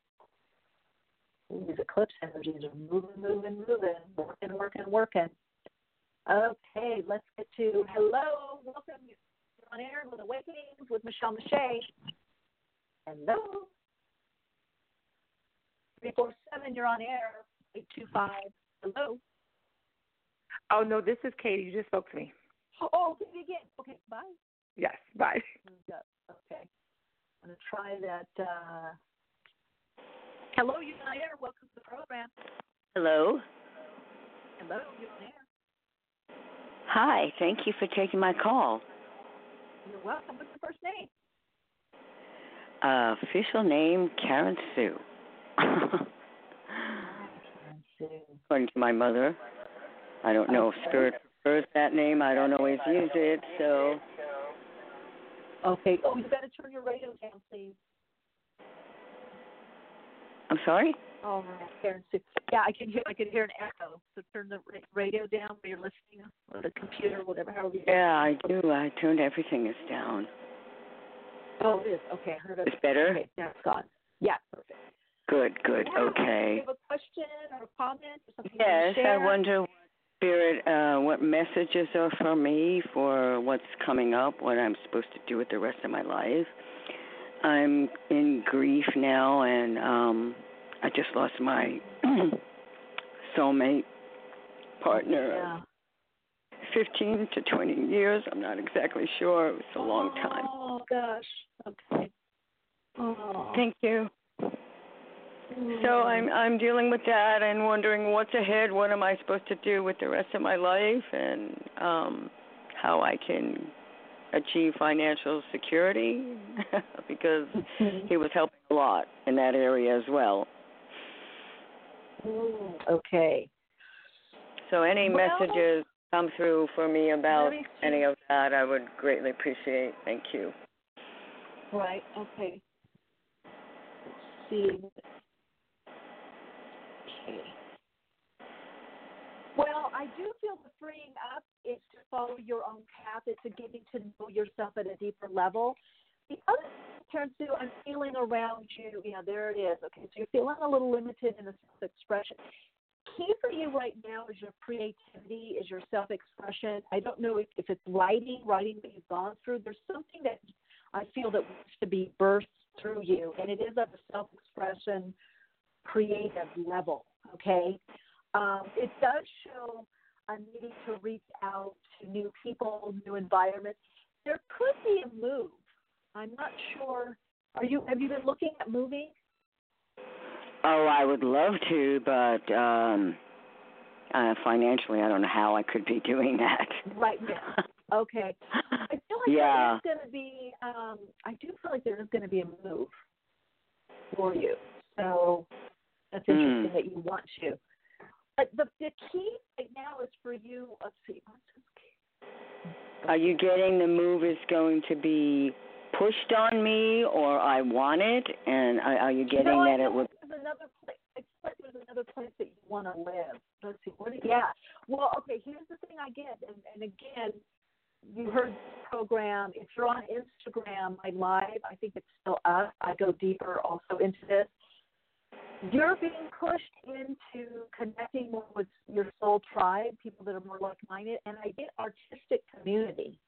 These eclipse energies are moving, moving, moving, working, working, working. Okay, let's get to hello. Welcome. On air with Awakenings with Michele Meiche. Hello. 347, you're on air. 825. Hello. Oh, no, this is Katie. You just spoke to me. Oh, Katie again. Okay, bye. Yes, bye. Okay. I'm going to try that. Uh... Hello, you're on air. Welcome to the program. Hello. Hello, you're on air. Hi, thank you for taking my call. You're welcome. What's your first name? Uh, official name Karen Sue. According to my mother. I don't know if Spirit prefers that name. I don't always use it, so. Okay. Oh, you better turn your radio down, please. I'm sorry. Right, Karen Sue. Yeah, I can hear. I can hear an echo. So turn the radio down when you're listening, or the computer, whatever. However you. Yeah, I do. I turned everything is down. Oh, it is. Okay, I heard it. It's better? Okay, that's gone. Yeah, perfect. Good, good. Yeah. Okay. Do you have a question or a comment or something? Yes, want to share? I wonder what spirit uh what messages are for me for what's coming up, what I'm supposed to do with the rest of my life. I'm in grief now and um I just lost my *clears throat* soulmate partner Yeah. 15 to 20 years. I'm not exactly sure. It was a long time. Oh gosh. Okay. Oh. Thank you. So I'm I'm dealing with that and wondering what's ahead. What am I supposed to do with the rest of my life, and um, how I can achieve financial security *laughs* because he was helping a lot in that area as well. Mm, okay. So any Well- messages come through for me about me any of that, I would greatly appreciate. Thank you. Right. Okay. Let's see. Okay. Well, I do feel the freeing up is to follow your own path. It's a getting to know yourself at a deeper level. The other thing, Karen Sue, I'm feeling around you. Yeah, there it is. Okay, so you're feeling a little limited in the self-expression. Key for you right now is your creativity, is your self-expression. I don't know if, if it's writing, writing what you've gone through. There's something that I feel that wants to be burst through you, and it is at the self-expression, creative level. Okay, um, it does show a needing to reach out to new people, new environments. There could be a move. I'm not sure. Are you? Have you been looking at moving? Oh, I would love to, but um uh financially I don't know how I could be doing that. Right now. *laughs* Okay. Like *laughs* Yeah. there is going to be. Um, I do feel like there is going to be a move for you. So that's interesting that you want to. But the the key right now is for you. Let's see. What's this key? Are you getting the move is going to be pushed on me or I want it and are, you getting no, that it would there's another place. I feel like there's another place that you want to live. Let's see. What? Yeah. Well, okay. Here's the thing I get, and, and again, you heard this program. If you're on Instagram, my live, I think it's still up. I go deeper also into this. You're being pushed into connecting more with your soul tribe, people that are more like-minded, and I get artistic community.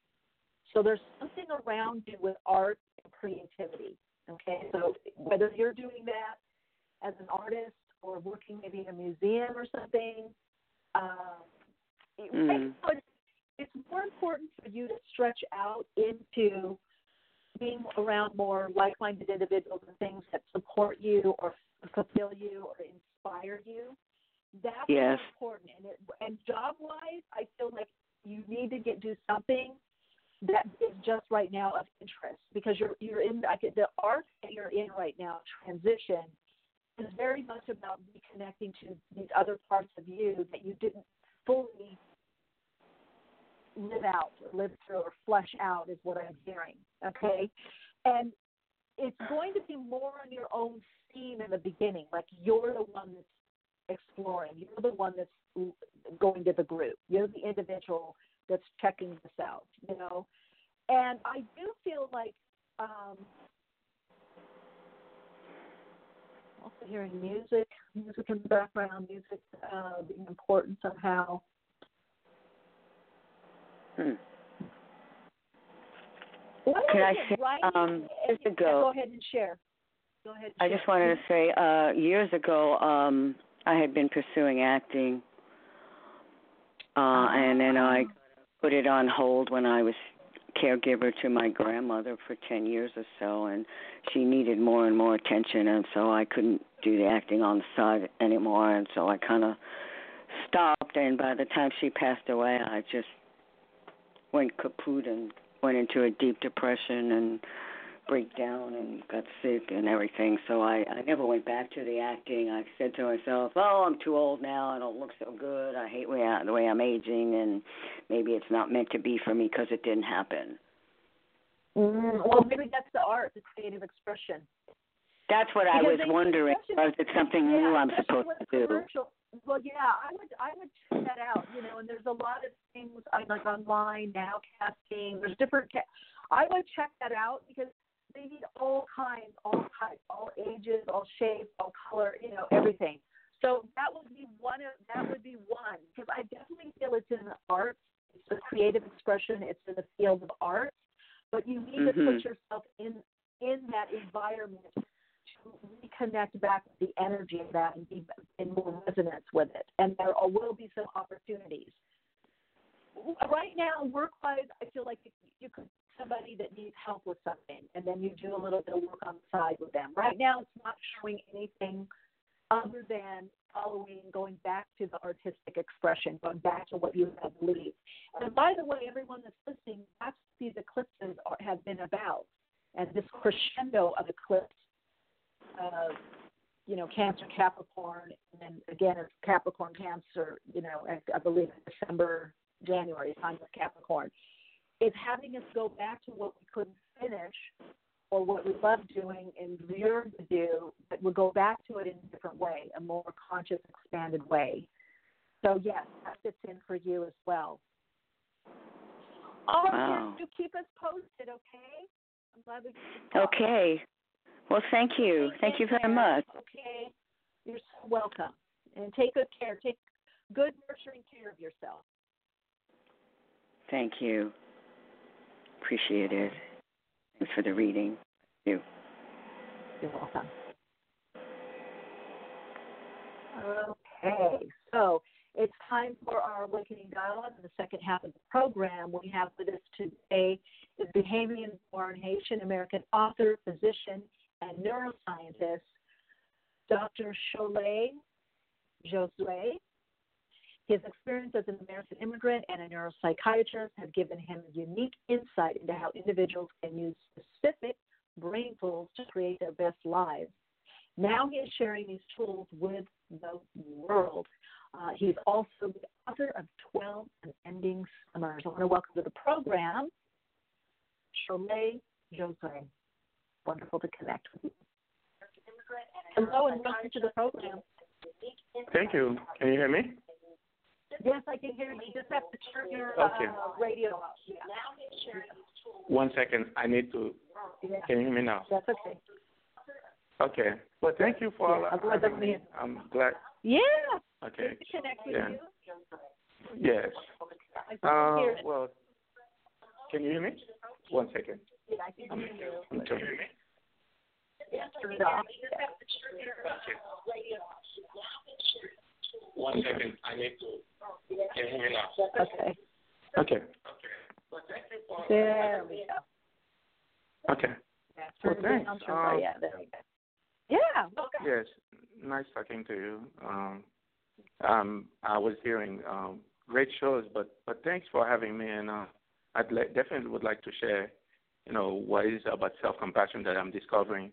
So there's something around you with art and creativity. Okay, so whether you're doing that as an artist or working maybe in a museum or something, um, Mm. It's, it's more important for you to stretch out into being around more like-minded individuals and things that support you or fulfill you or inspire you. That's Yes. important. And, it, and job-wise, I feel like you need to get do something that is just right now of interest because you're you're in I could, the arc that you're in right now transition is very much about reconnecting to these other parts of you that you didn't fully live out live through or flesh out is what I'm hearing. Okay. And it's going to be more on your own steam in the beginning. Like you're the one that's exploring. You're the one that's going to the group. You're the individual that's checking this out, you know. And I do feel like um also hearing music, music in the background, music uh, being important somehow. Hmm. Can I say, right um, years ago? Go ahead and share. Go ahead. I share. just wanted to say, uh, years ago, um, I had been pursuing acting, uh, and then I put it on hold when I was caregiver to my grandmother for 10 years or so and she needed more and more attention and so I couldn't do the acting on the side anymore and so I kind of stopped and by the time she passed away I just went kaput and went into a deep depression and breakdown and got sick and everything. So I I never went back to the acting. I said to myself, "Oh, I'm too old now. I don't look so good. I hate way I, the way I'm aging, and maybe it's not meant to be for me because it didn't happen." Mm, well, maybe that's the art, the creative expression. That's what because I was wondering. Was it something yeah, new I'm supposed to do? Commercial. Well, yeah, I would I would check that out. You know, and there's a lot of things like online now casting. There's different. Ca- I would check that out because they need all kinds, all types, all ages, all shapes, all color, you know, everything. So that would be one of that would be one because I definitely feel it's in the arts, it's a creative expression, it's in the field of art, but you need mm-hmm. to put yourself in in that environment reconnect back with the energy of that and be in more resonance with it. And there will be some opportunities. Right now, work wise, I feel like you could somebody that needs help with something, and then you do a little bit of work on the side with them. Right now, it's not showing anything other than following, going back to the artistic expression, going back to what you have believed. And by the way, everyone that's listening, that's what these eclipses are, have been about, and this crescendo of eclipse. Uh, you know, Cancer, Capricorn, and then again it's Capricorn, Cancer. You know, I, I believe in December, January time of Capricorn is having us go back to what we couldn't finish or what we love doing and yearn to do, but we'll go back to it in a different way, a more conscious, expanded way. So yes, that fits in for you as well. All right, wow. you keep us posted, okay? I'm glad we Okay. Well, thank you. Thank you very much. Okay. You're so welcome. And take good care. Take good nurturing care of yourself. Thank you. Appreciate it. Thanks for the reading. Thank you. You're welcome. Okay, so it's time for our Awakening Dialogue in the second half of the program. We have with us today the Bahamian born Haitian American author, physician, and neuroscientist, Dr. Cholet Josué. His experience as an American immigrant and a neuropsychiatrist have given him a unique insight into how individuals can use specific brain tools to create their best lives. Now he is sharing these tools with the world. Uh, he's also the author of 12 Unending Summers. I want to welcome to the program Cholet Josué. Wonderful to connect with you. Hello and welcome to the program. Thank you. Can you hear me? Yes, I can hear you. You just have to turn your okay. uh, radio off. Yeah. One second. I need to. Yeah. Can you hear me now? That's okay. Okay. Well, thank you for yeah, all having me. I'm glad. Yeah. Okay. To connect with yeah. you. Yes. Uh, well, can you hear me? One second. Yeah, I can hear you. I'm turning. Yeah, turn it. One second. I need to. Can you hear me now? Okay. Okay. Okay. There we go. Okay. Well, thanks. Um, yeah, there we go. Yeah. Welcome. Yes. Nice talking to you. Um, um, I was hearing um, great shows, but but thanks for having me, and uh, I'd le- definitely would like to share, you know, what is about self compassion that I'm discovering.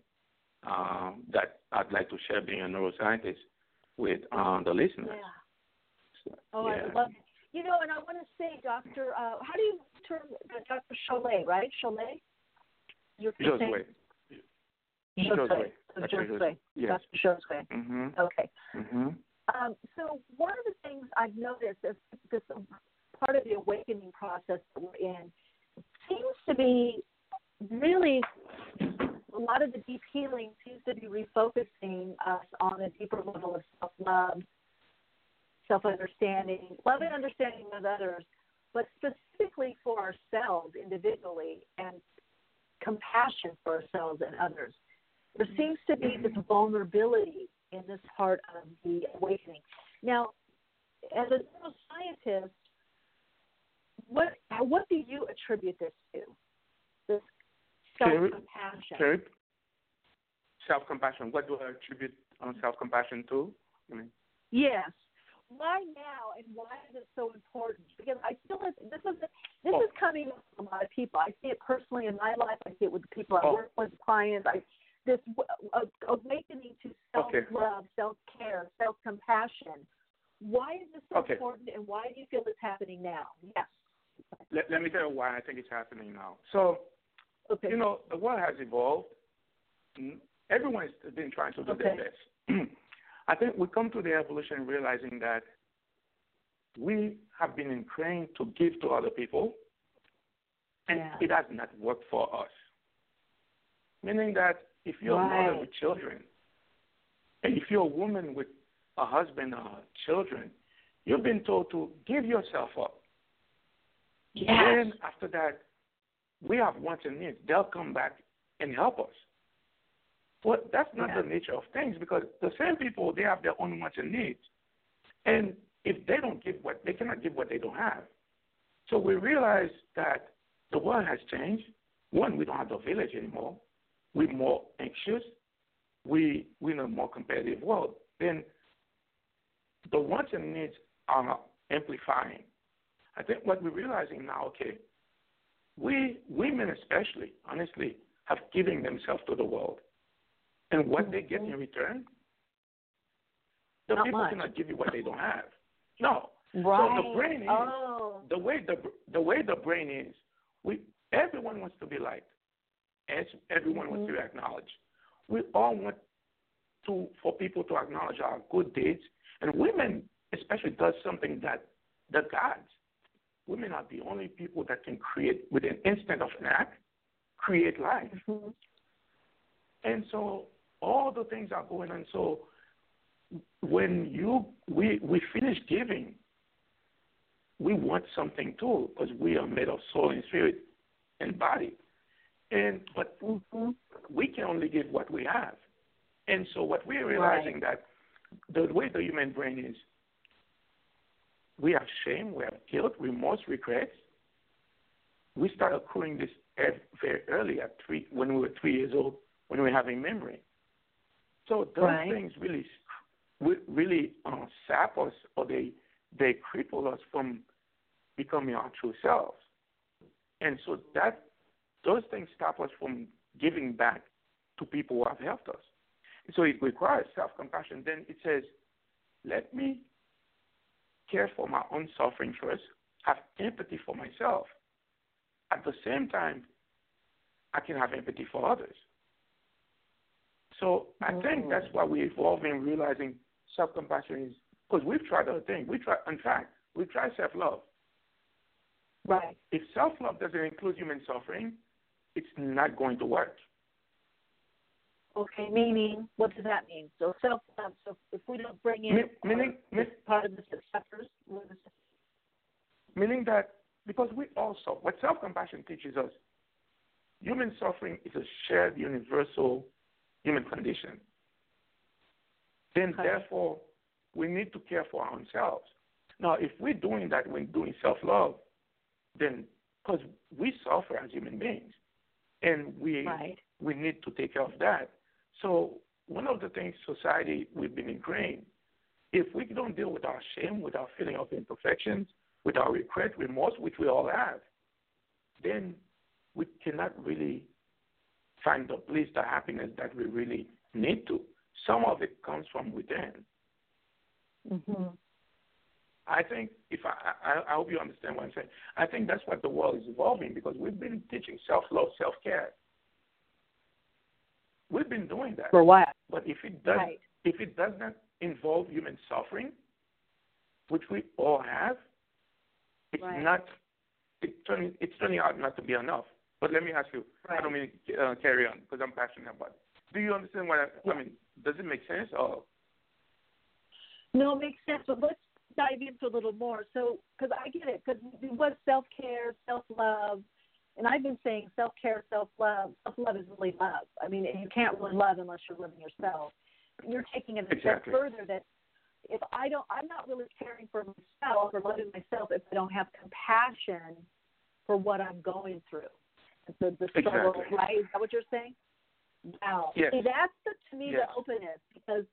Um, that I'd like to share being a neuroscientist with um, the listeners. Yeah. oh, yeah. I love it. You know, and I want to say, Doctor, uh, how do you term Dr. Cholet, right? Cholet? Your Josué. Josué. Josué. Yes. Dr. Josué. Mm-hmm. Okay. Mm-hmm. Um, so one of the things I've noticed is this part of the awakening process that we're in seems to be really a lot of the deep healing seems to be refocusing us on a deeper level of self love, self understanding, love and understanding with others, but specifically for ourselves individually. And compassion for ourselves and others. There seems to be this vulnerability in this part of the awakening. Now, as a neuroscientist, what what do you attribute this to? This self compassion. Self compassion. What do I attribute on self compassion to? I mean, yes. Why now, and why is it so important? Because I feel that this is this oh. is coming up from a lot of people. I see it personally in my life. I see it with the people I oh. work with, clients. I this uh, awakening to self love, okay. self care, self compassion. Why is this so okay. important, and why do you feel it's happening now? Yes. Let, let me tell you why I think it's happening now. So, okay. you know, the world has evolved. Mm, Everyone's been trying to do okay. their best. *clears throat* I think we come to the evolution realizing that we have been trained to give to other people, and yeah. it has not worked for us. Meaning that if you're right. a mother with children, and if you're a woman with a husband or children, you've been told to give yourself up. Yes. Then after that, we have wants and needs. They'll come back and help us. But that's not yeah. the nature of things because the same people they have their own wants and needs, and if they don't give what they cannot give what they don't have. So we realize that the world has changed. One, we don't have the village anymore. We're more anxious. We we're in a more competitive world. Then the wants and needs are amplifying. I think what we're realizing now, okay, we women especially, honestly, have given themselves to the world. And what they get in return, the Not people much. cannot give you what they don't have. No. Right. So the brain is oh. the way the the way the brain is. We everyone wants to be liked. As everyone mm-hmm. wants to be acknowledged. We all want to for people to acknowledge our good deeds. And women especially does something that the gods. Women are the only people that can create with an instant of an act, create life. Mm-hmm. And so all the things are going on. So when you we we finish giving, we want something too because we are made of soul and spirit and body. And but mm-hmm. we can only give what we have. And so what we're realizing right. that the way the human brain is, we have shame, we have guilt, remorse, regrets. We start accruing this very early at three when we were three years old when we're having memory. So those right. things really, really uh, sap us, or they they cripple us from becoming our true selves. And so that those things stop us from giving back to people who have helped us. So it requires self-compassion. Then it says, let me care for my own suffering first, have empathy for myself. At the same time, I can have empathy for others. So I think that's why we're evolving, realizing self-compassion is because we've tried other things. We try, in fact, we try self-love. Right. If self-love doesn't include human suffering, it's not going to work. Okay, meaning what does that mean? So self-love. So if we don't bring in meaning, meaning part of the suffers, meaning that because we also what self-compassion teaches us, human suffering is a shared universal human condition. Then, okay. therefore, we need to care for ourselves. Now, if we're doing that when doing self love, then because we suffer as human beings, and we right. we need to take care of that. So, one of the things society we've been ingrained, if we don't deal with our shame, with our feeling of imperfections, with our regret, remorse, which we all have, then we cannot really find the bliss, the happiness that we really need to. Some of it comes from within. Mm-hmm. I think if I, I, I hope you understand what I'm saying. I think that's what the world is evolving because we've been teaching self-love, self-care. We've been doing that for what? But if it does, right. if it does not involve human suffering, which we all have, it's right. not. It turning, it's turning out not to be enough. But let me ask you. Right. I don't mean to uh, carry on because I'm passionate about it. Do you understand what I, yeah. I mean? Does it make sense? Or no, it makes sense. But let's dive into a little more. So, because I get it, because it was self care, self love, and I've been saying self care, self love. Self love is really love. I mean, you can't really love unless you're loving yourself. You're taking it a step further that if I don't, I'm not really caring for myself or loving myself if I don't have compassion for what I'm going through. So the struggle, Exactly. right? Is that what you're saying? Wow. Yes. See, that's the, to me Yes. the openness because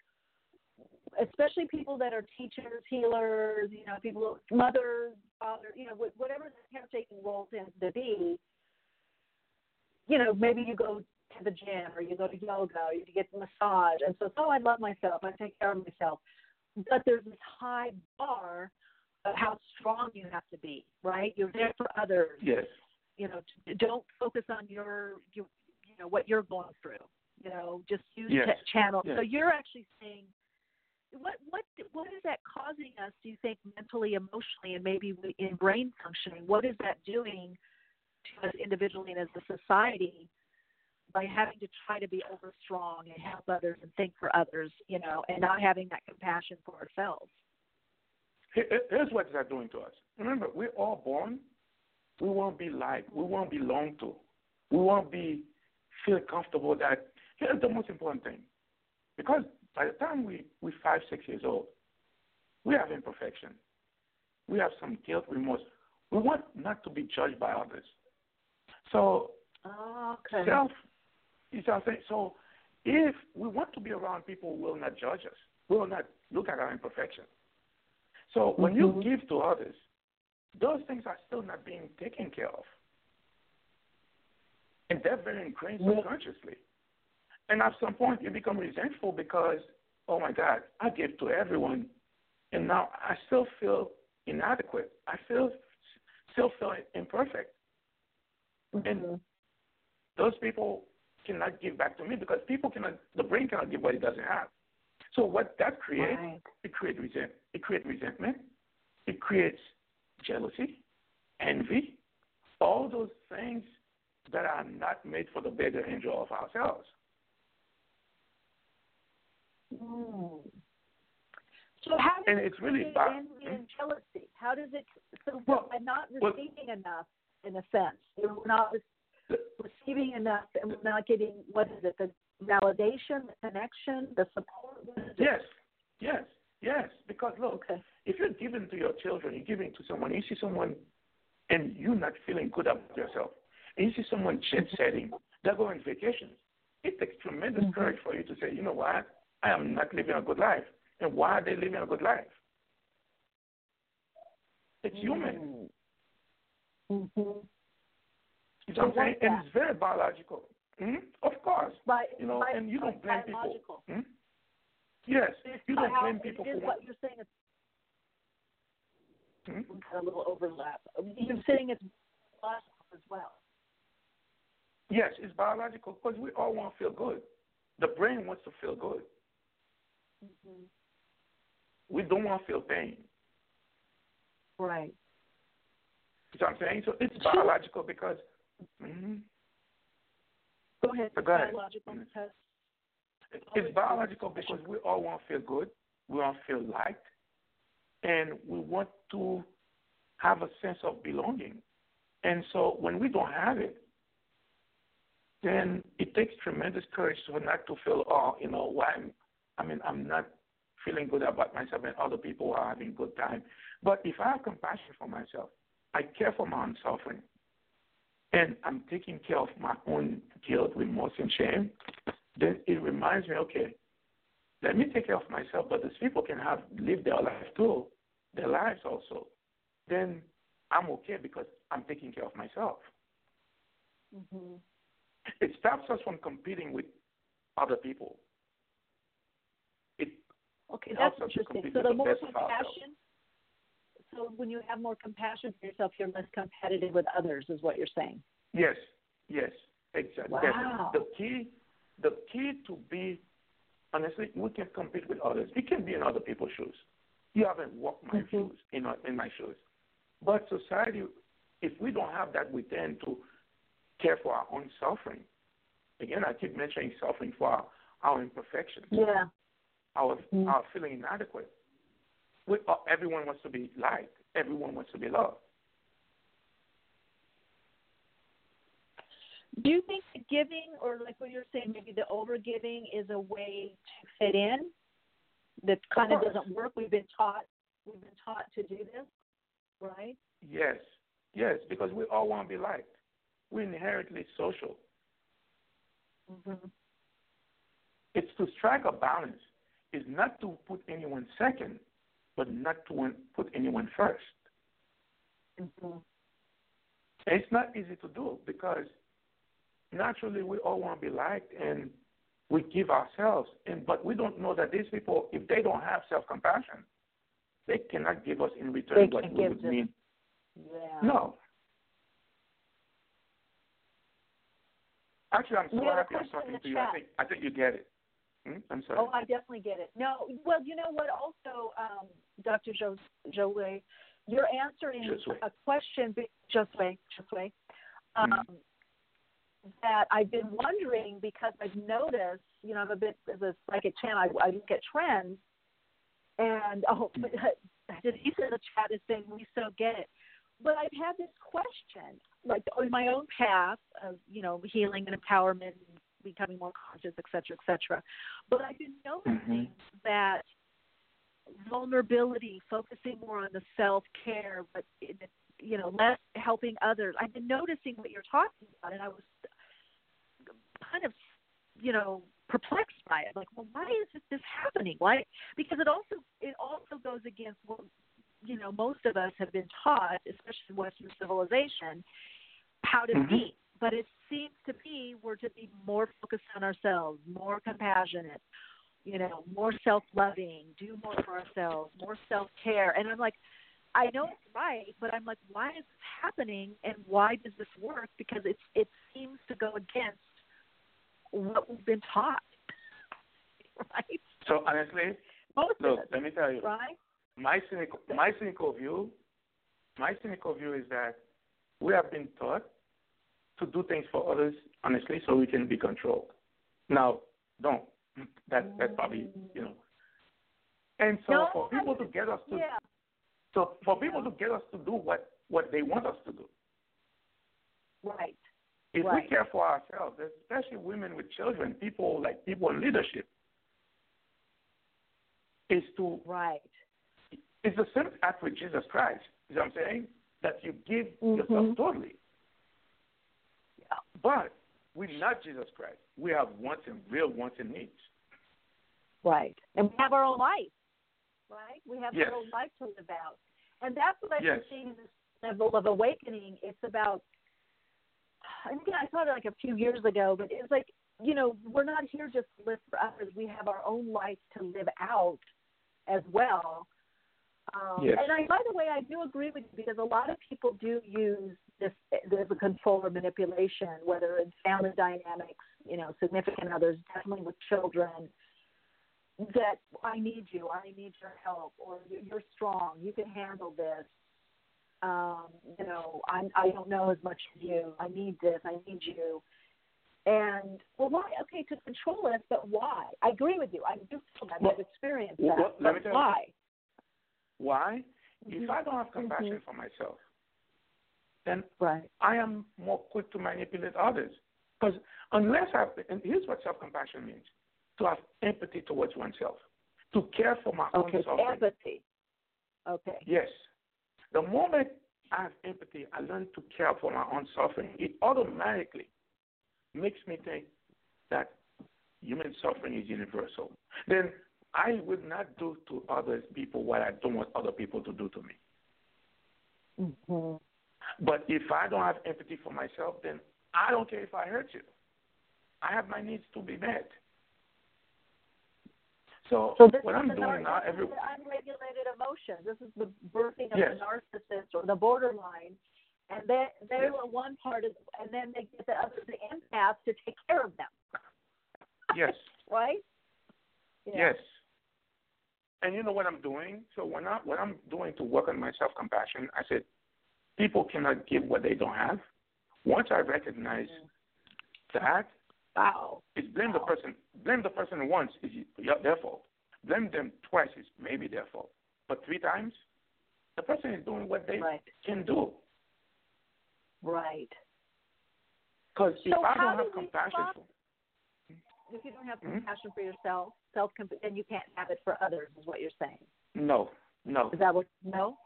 especially people that are teachers, healers, you know, people, mothers, fathers, you know, whatever the caretaking role tends to be, you know, maybe you go to the gym or you go to yoga or you get a massage and so, oh, I love myself, I take care of myself. But there's this high bar of how strong you have to be, right? You're there for others. Yes. You know, don't focus on your, you, you know, what you're going through. You know, just use Yes. ch- channel. Yes. So you're actually saying what what what is that causing us do you think mentally emotionally and maybe in brain functioning what is that doing to us individually and as a society by having to try to be over strong and help others and think for others you know and not having that compassion for ourselves Here- here- Here's what they're doing to us. Remember, we're all born. We won't be liked. We won't belong to. We won't be feel comfortable. That here's the most important thing, because by the time we we five six years old, we have imperfection. We have some guilt, remorse. We want not to be judged by others. So oh, okay self, you see what I'm saying? So if we want to be around people who will not judge us, who will not look at our imperfection. So when you Mhm. give to others, those things are still not being taken care of. And they're very ingrained Yeah. subconsciously. And at some point you become resentful because, oh my God, I gave to everyone and now I still feel inadequate. I feel still feel imperfect. And those people cannot give back to me because people cannot the brain cannot give what it doesn't have. So what that creates, Right. it creates resent it creates resentment, it creates jealousy, envy, all those things that are not made for the better angel of ourselves. Mm. so how does And it it's really envy and jealousy how does it so Well, by not well- receiving enough in a sense we're not receiving enough and we're not getting what is it the validation the connection the support what is it? Yes, yes, yes. Because look, Okay. if you're giving to your children, you're giving to someone, you see someone and you're not feeling good about yourself, and you see someone jet setting, they're going on vacations, it takes tremendous Mhm. courage for you to say, you know what, I am not living a good life. And why are they living a good life? It's human. Mm-hmm. You know what I'm saying? And it's very biological. hmm Of course. By, You know, by, and you don't blame people. biological. Hmm? Yes, you don't blame people for what you're saying. It's Hmm? we've got a little overlap. You're saying it's biological as well. Yes, it's biological because we all want to feel good. The brain wants to feel good. Mm-hmm. We don't want to feel pain. Right. You know what I'm saying? So it's Sure. biological because. hmm Go ahead. Go ahead. Biological because It's biological because we all want to feel good. We want to feel liked. And we want to have a sense of belonging. And so when we don't have it, then it takes tremendous courage to not to feel, oh, you know, why I'm, I mean, I'm not feeling good about myself and other people are having good time. But if I have compassion for myself, I care for my own suffering, and I'm taking care of my own guilt, remorse, and shame, then it reminds me, okay, let me take care of myself, but these people can have live their life too, their lives also. Then I'm okay because I'm taking care of myself. hmm It stops us from competing with other people. It Okay, helps that's us to interesting. compete So with the the more best compassion. So when you have more compassion for yourself, you're less competitive with others, is what you're saying. Yes, yes, exactly. Wow. The key, the key to be honestly, we can compete with others. We can be in other people's shoes. You haven't walked my Mhm. shoes in my- in my shoes, but society, if we don't have that, we tend to care for our own suffering. Again, I keep mentioning suffering for our, our imperfections, Yeah. our Mm. our feeling inadequate. We, uh, everyone wants to be liked. Everyone wants to be loved. Do you think the giving, or like what you're saying, maybe the over giving is a way to fit in? That kind of, of doesn't work. We've been taught. We've been taught to do this, right? Yes, yes, because we all want to be liked. We're inherently social. Mm-hmm. It's to strike a balance. Is not to put anyone second, but not to put anyone 1st mm-hmm. It's not easy to do because naturally we all want to be liked and we give ourselves and but we don't know that these people if they don't have self compassion they cannot give us in return they what we would mean. Yeah. no. Actually i'm so happy i'm talking to you. I think i think you get it hmm? i'm sorry. Oh i definitely get it. No well you know what? Also um dr jo Joe you're answering a question Josué, Josué, um, mm-hmm. That I've been wondering because I've noticed, you know, I'm a bit as a psychic channel, I, I look at trends, and *laughs* oh, but Denise in the chat is saying we so get it. But I've had this question, like on my own path of, you know, healing and empowerment, and becoming more conscious, et cetera, et cetera. But I've been noticing mm-hmm. that vulnerability, focusing more on the self care, but you know, less helping others. I've been noticing what you're talking about, and I was kind of, you know, perplexed by it. Like, well, why is this happening? Why? Because it also it also goes against what you know most of us have been taught, especially in Western civilization, how to mm-hmm. be. But it seems to be we're to be more focused on ourselves, more compassionate, you know, more self-loving, do more for ourselves, more self-care. And I'm like, I know it's right, but I'm like, why is this happening, and why does this work? Because it's it seems to go against what we've been taught, *laughs* right? So honestly, Most look, it, let me tell you, right? My cynical, my cynical view, my cynical view is that we have been taught to do things for others honestly, so we can be controlled. Now, don't. That that probably you know. And so no, for people to get us to yeah. So for people to get us to do what, what they want us to do. Right. If right. we care for ourselves, especially women with children, people like people in leadership, is to right. It's the same act with Jesus Christ. You know what I'm saying? That you give mm-hmm. yourself totally. But we're not Jesus Christ. We have wants and real wants and needs. Right. And we have our own life right? We have yes. our own life to live out. And that's what I've yes. been seeing in this level of awakening. It's about, I think I thought it like a few years ago, but it's like, you know, we're not here just to live for others. We have our own life to live out as well. Um, yes. And I, by the way, I do agree with you because a lot of people do use this as a control or manipulation, whether in family dynamics, you know, significant others, definitely with children, that I need you, I need your help, or you're strong, you can handle this. Um, you know, I'm, I don't know as much as you. I need this. I need you. And well, why? Okay, to control us, but why? I agree with you. I do feel that. Well, I've experienced well, that. let me but tell why? You, why? Mm-hmm. If I don't have compassion mm-hmm. for myself, then right. I am more quick to manipulate others. Because unless I, and here's what self-compassion means: to have empathy towards oneself, to care for my okay, own suffering. empathy. Okay. Yes. The moment I have empathy, I learn to care for my own suffering. It automatically makes me think that human suffering is universal. Then I would not do to other people what I don't want other people to do to me. Mm-hmm. But if I don't have empathy for myself, then I don't care if I hurt you. I have my needs to be met. So, so what I'm doing now, every unregulated emotion. This is the birthing of yes. the narcissist or the borderline, and then they're yes. one part of, and then they get the other the empath to take care of them. *laughs* Yes. right. Yeah. Yes. And you know what I'm doing? So when I what I'm doing to work on my self compassion, I said, people cannot give what they don't have. Once I recognize mm-hmm. that, Wow. It's blame wow. the person. Blame the person once is their fault. Blame them twice is maybe their fault. But three times, the person is doing what they right. can do. Right. Because if I don't do have compassion stop, for if you don't have Mhm. compassion for yourself, self then you can't have it for others, is what you're saying. no, no. Is that what? No.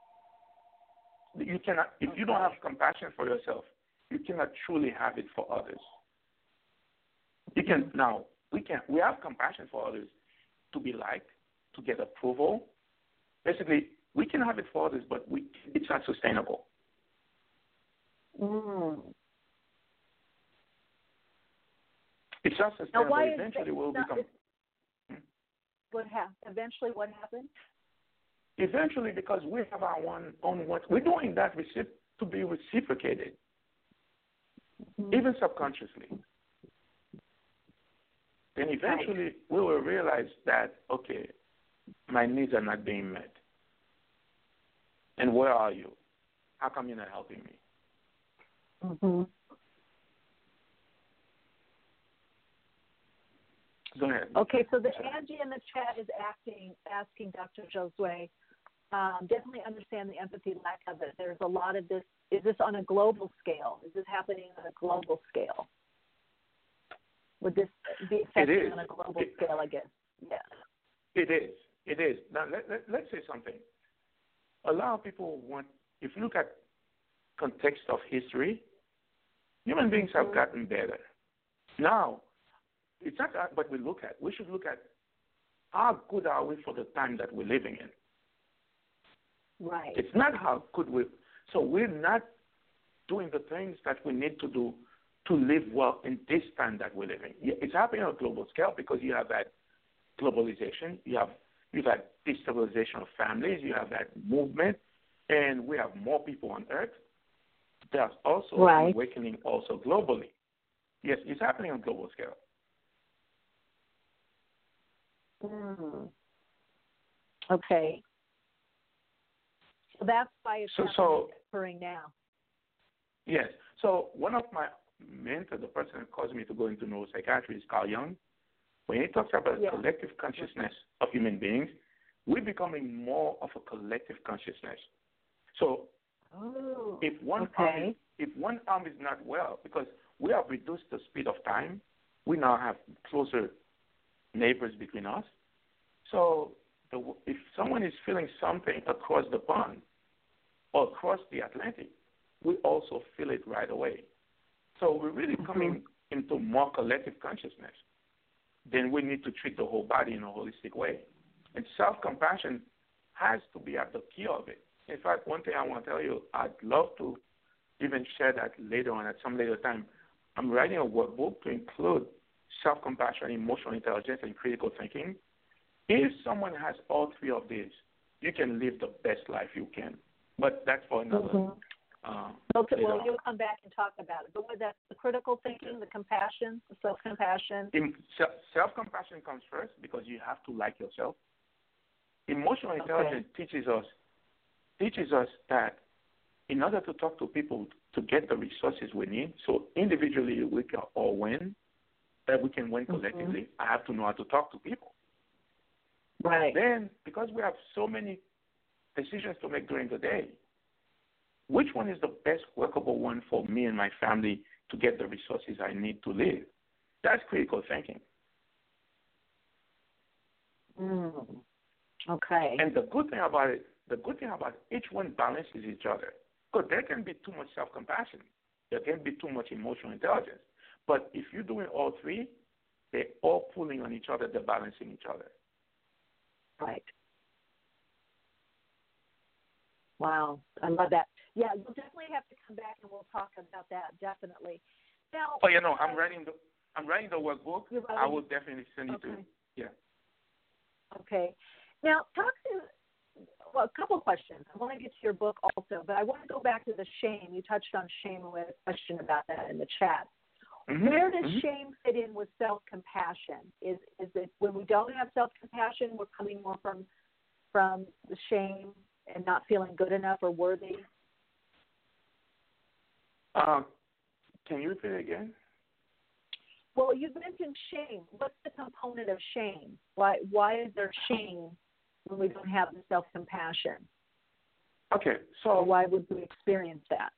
You cannot if you don't have compassion for yourself, you cannot truly have it for others. You can now we can we have compassion for others to be liked, to get approval. Basically, we can have it for others, but we it's not sustainable. Mm. It's not Now, sustainable. why is Eventually, that we'll not- become. What happened? Eventually, what happened? Eventually, because we have our one own we're doing that to be reciprocated, even subconsciously. Then eventually, we will realize that okay, my needs are not being met. And where are you? How come you're not helping me? Mm-hmm. Go ahead. Okay, so the Angie in the chat is acting, asking Dr. Josué, um, definitely understand the empathy lack of it. There's a lot of this. Is this on a global scale? Is this happening on a global scale? Would this be affecting on a global It- scale? I guess. Yeah. It is. It is. Now, let, let, let's say something. A lot of people want, if you look at context of history, human beings have gotten better. Now, it's not what we look at. We should look at how good are we for the time that we're living in. Right. It's not how could we. So we're not doing the things that we need to do to live well in this time that we're living. It's happening on a global scale because you have that globalization, you have you've had destabilization of families, you have that movement, and we have more people on Earth. There's also Right. awakening also globally. Yes, it's happening on global scale. Mm. Okay. So that's why it's So- so- occurring now. Yes. So one of my mentors, the person that caused me to go into neuropsychiatry, is Carl Jung. When he talks about Yeah. collective consciousness of human beings, we're becoming more of a collective consciousness. So Oh. if one arm Okay. is, if one arm is not well, because we have reduced the speed of time, we now have closer neighbors between us. So the, if someone is feeling something across the pond across the Atlantic, we also feel it right away. So we're really mm-hmm. coming into more collective consciousness. Then we need to treat the whole body in a holistic way. And self compassion has to be at the key of it. In fact, one thing I want to tell you, I'd love to even share that later on at some later time. I'm writing a workbook to include self compassion, emotional intelligence, and critical thinking. If someone has all three of these, you can live the best life you can. But that's for another. Mhm. Uh, Okay, well, you'll come back and talk about it. But with that, the critical thinking, the compassion, the self compassion. Self compassion comes first because you have to like yourself. Emotional Okay. intelligence teaches us teaches us that in order to talk to people to get the resources we need, so individually we can all win, that we can win collectively, I have to know how to talk to people. Right. Then, because we have so many decisions to make during the day, which one is the best workable one for me and my family to get the resources I need to live? That's critical thinking. Mm. Okay. And the good thing about it, the good thing about it, each one balances each other. Because there can be too much self compassion. There can be too much emotional intelligence. But if you're doing all three, they're all pulling on each other, they're balancing each other. Right. Wow, I love that. Yeah, you'll definitely have to come back and we'll talk about that. Definitely. Now. Oh, you know, I'm writing the I'm writing the workbook. I will definitely send it to Okay. you. Yeah. Okay. Now, talk to well, a couple questions. I want to get to your book also, but I want to go back to the shame. You touched on shame with a question about that in the chat. Mhm, Where does mhm. shame fit in with self compassion? Is is it when we don't have self compassion, we're coming more from from the shame and not feeling good enough or worthy? Uh, can you repeat it again? Well, you mentioned shame. What's the component of shame? Why why is there shame when we don't have the self compassion? Okay, so Or why would we experience that?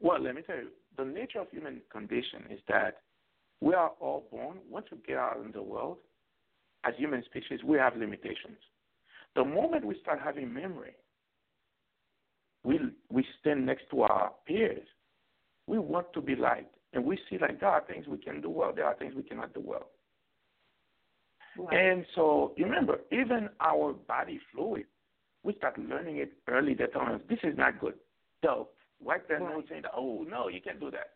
Well, let me tell you, the nature of human condition is that we are all born. Once we get out in the world, as human species, we have limitations. The moment we start having memory, we we stand next to our peers. We want to be liked, and we see like there are things we can do well, there are things we cannot do well. Right. And so remember, even our body fluid, we start learning it early that on this is not good. So wipe their right. nose saying, Oh no, you can't do that.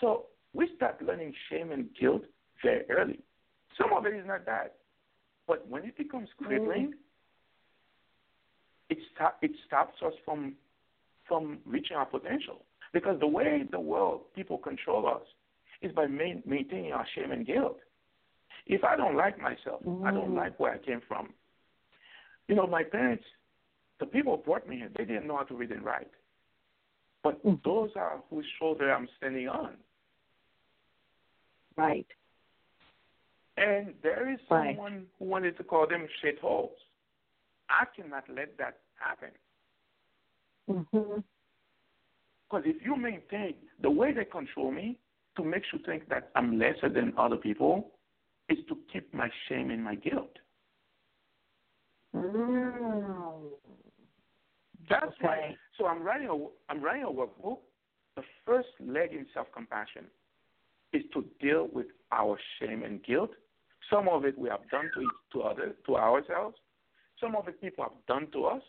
So we start learning shame and guilt very early. Some of it is not bad. But when it becomes crippling, mm. It, stop, it stops us from from reaching our potential. Because the way the world people control us is by main, maintaining our shame and guilt. If I don't like myself, mm. I don't mm. like where I came from. You know, my parents, the people who brought me here, they didn't know how to read and write. But mm. those are whose shoulder I'm standing on. Right. And there is someone right. who wanted to call them shitholes. I cannot let that happen. Mm-hmm. Because if you maintain the way they control me to make you think that I'm lesser than other people is to keep my shame and my guilt. Mm. That's okay. why. So I'm writing a I'm writing a workbook. The first leg in self compassion is to deal with our shame and guilt. Some of it we have done to to others to ourselves. Some of the people have done to us.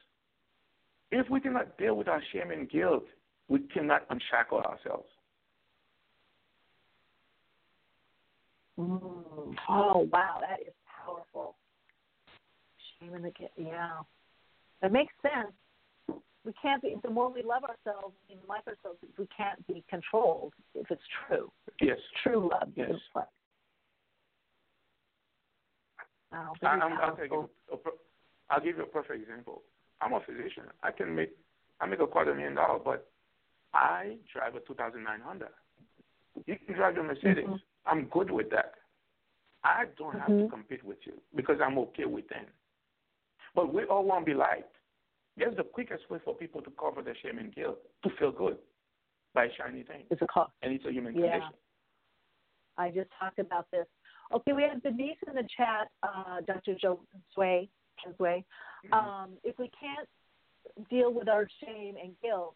If we cannot deal with our shame and guilt, we cannot unshackle ourselves. Mm. Oh wow, that is powerful. Shame and the guilt. Yeah, that makes sense. We can't be. The more we love ourselves and like ourselves, we can't be controlled. If it's true. Yes. True love. Yes. Wow, I, I'll, take a, I'll give you a perfect example. I'm a physician. I can make I make a quarter million dollars, but I drive a 2009 Honda. You can drive a Mercedes. Mm-hmm. I'm good with that. I don't have mm-hmm. to compete with you because I'm okay with them. But we all want to be liked. That's the quickest way for people to cover their shame and guilt, to feel good by shiny things. It's a cost. And it's a human yeah. condition. I just talked about this. Okay, we have Denise in the chat, uh, Dr. Joe Sway. Mm-hmm. Um, if we can't deal with our shame and guilt,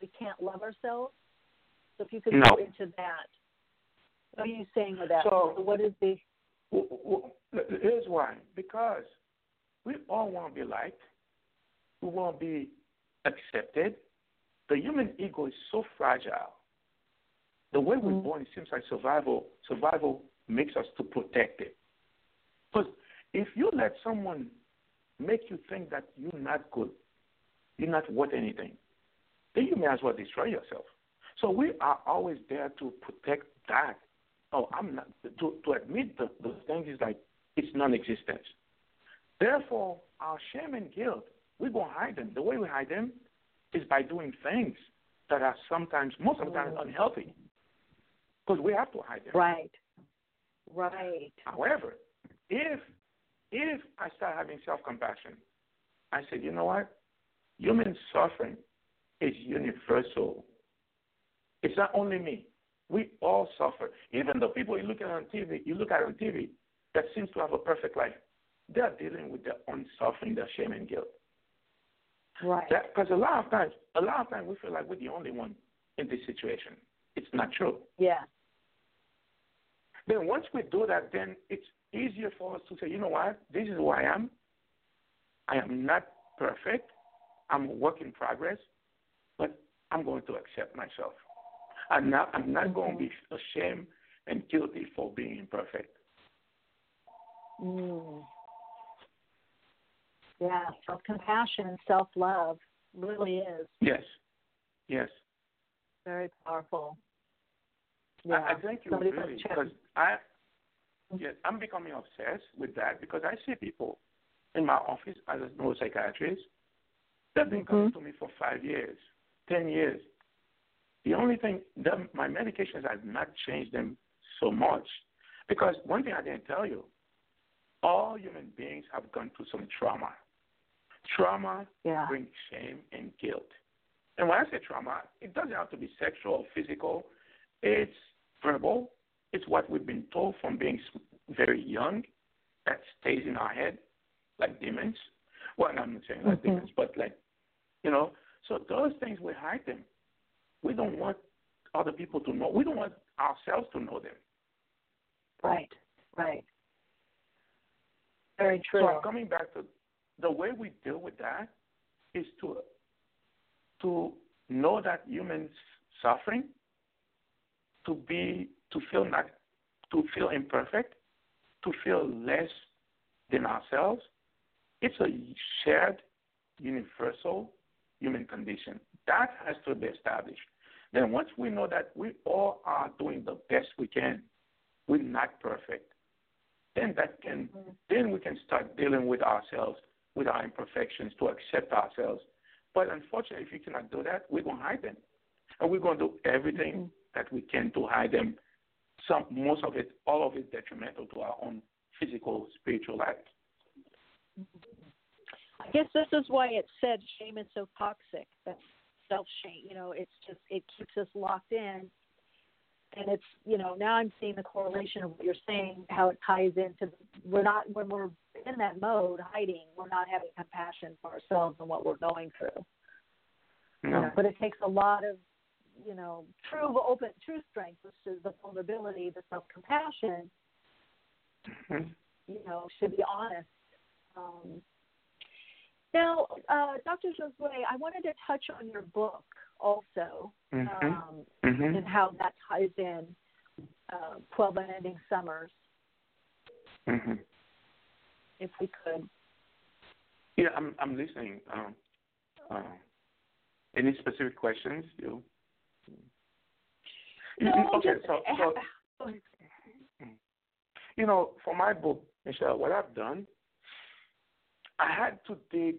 we can't love ourselves. So if you could no. go into that, what are you saying with that? So, so what is the? Here's why. Because we all want to be liked. We want to be accepted. The human ego is so fragile. The way we're mm-hmm. born, it seems like survival. Survival makes us to protect it. Because if you let someone make you think that you're not good, you're not worth anything, then you may as well destroy yourself. So we are always there to protect that. Oh, I'm not to to admit the, those things is like it's non-existent. Therefore, our shame and guilt, we go hide them. The way we hide them is by doing things that are sometimes, most of the time, mm. unhealthy. Because we have to hide them. Right. Right. However, if if I start having self compassion, I said, you know what? Human suffering is universal. It's not only me. We all suffer. Even the people you look at on TV, you look at on TV that seems to have a perfect life, they are dealing with their own suffering, their shame and guilt. Right. Because a lot of times, a lot of times we feel like we're the only one in this situation. It's not true. Yeah. Then once we do that, then it's easier for us to say, you know what, this is who I am. I am not perfect. I'm a work in progress, but I'm going to accept myself. I'm not, I'm not going to be ashamed and guilty for being imperfect. Mm. Yeah, self compassion and self love really is. Yes. Yes. Very powerful. Yeah. I, I think you Somebody really because I yes, I'm becoming obsessed with that because I see people in my office as a neuropsychiatrist They've been coming mm-hmm. to me for five years, ten years. The only thing, the, my medications have not changed them so much. Because one thing I didn't tell you, all human beings have gone through some trauma. Trauma yeah. brings shame and guilt. And when I say trauma, it doesn't have to be sexual or physical. It's verbal. It's what we've been told from being very young that stays in our head like demons. Well, I'm not saying like mm-hmm. demons, but like, you know, so those things we hide them. We don't want other people to know. We don't want ourselves to know them. Right, right. Very true. So coming back to the way we deal with that is to to know that humans suffering, to be to feel not to feel imperfect, to feel less than ourselves. It's a shared, universal human condition. That has to be established. Then once we know that we all are doing the best we can, we're not perfect. Then that can then we can start dealing with ourselves, with our imperfections, to accept ourselves. But unfortunately, if you cannot do that, we're gonna hide them, and we're gonna do everything that we can to hide them. Some, most of it, all of it, detrimental to our own physical, spiritual life. I guess this is why it said shame is so toxic. That's self shame. You know, it's just it keeps us locked in, and it's you know now I'm seeing the correlation of what you're saying, how it ties into we're not when we're in that mode hiding, we're not having compassion for ourselves and what we're going through. No. You know, but it takes a lot of you know true open true strength, which is the vulnerability, the self compassion. Mm-hmm. You know, should be honest. Um, now, uh, Dr. Josué, I wanted to touch on your book also mm-hmm. Um, mm-hmm. and how that ties in uh, 12 Unending Summers. Mm-hmm. If we could. Yeah, I'm, I'm listening. Um, uh, any specific questions? You? Mm-hmm. No, okay, just, so, so mm. you know, for my book, Michele, what I've done I had to dig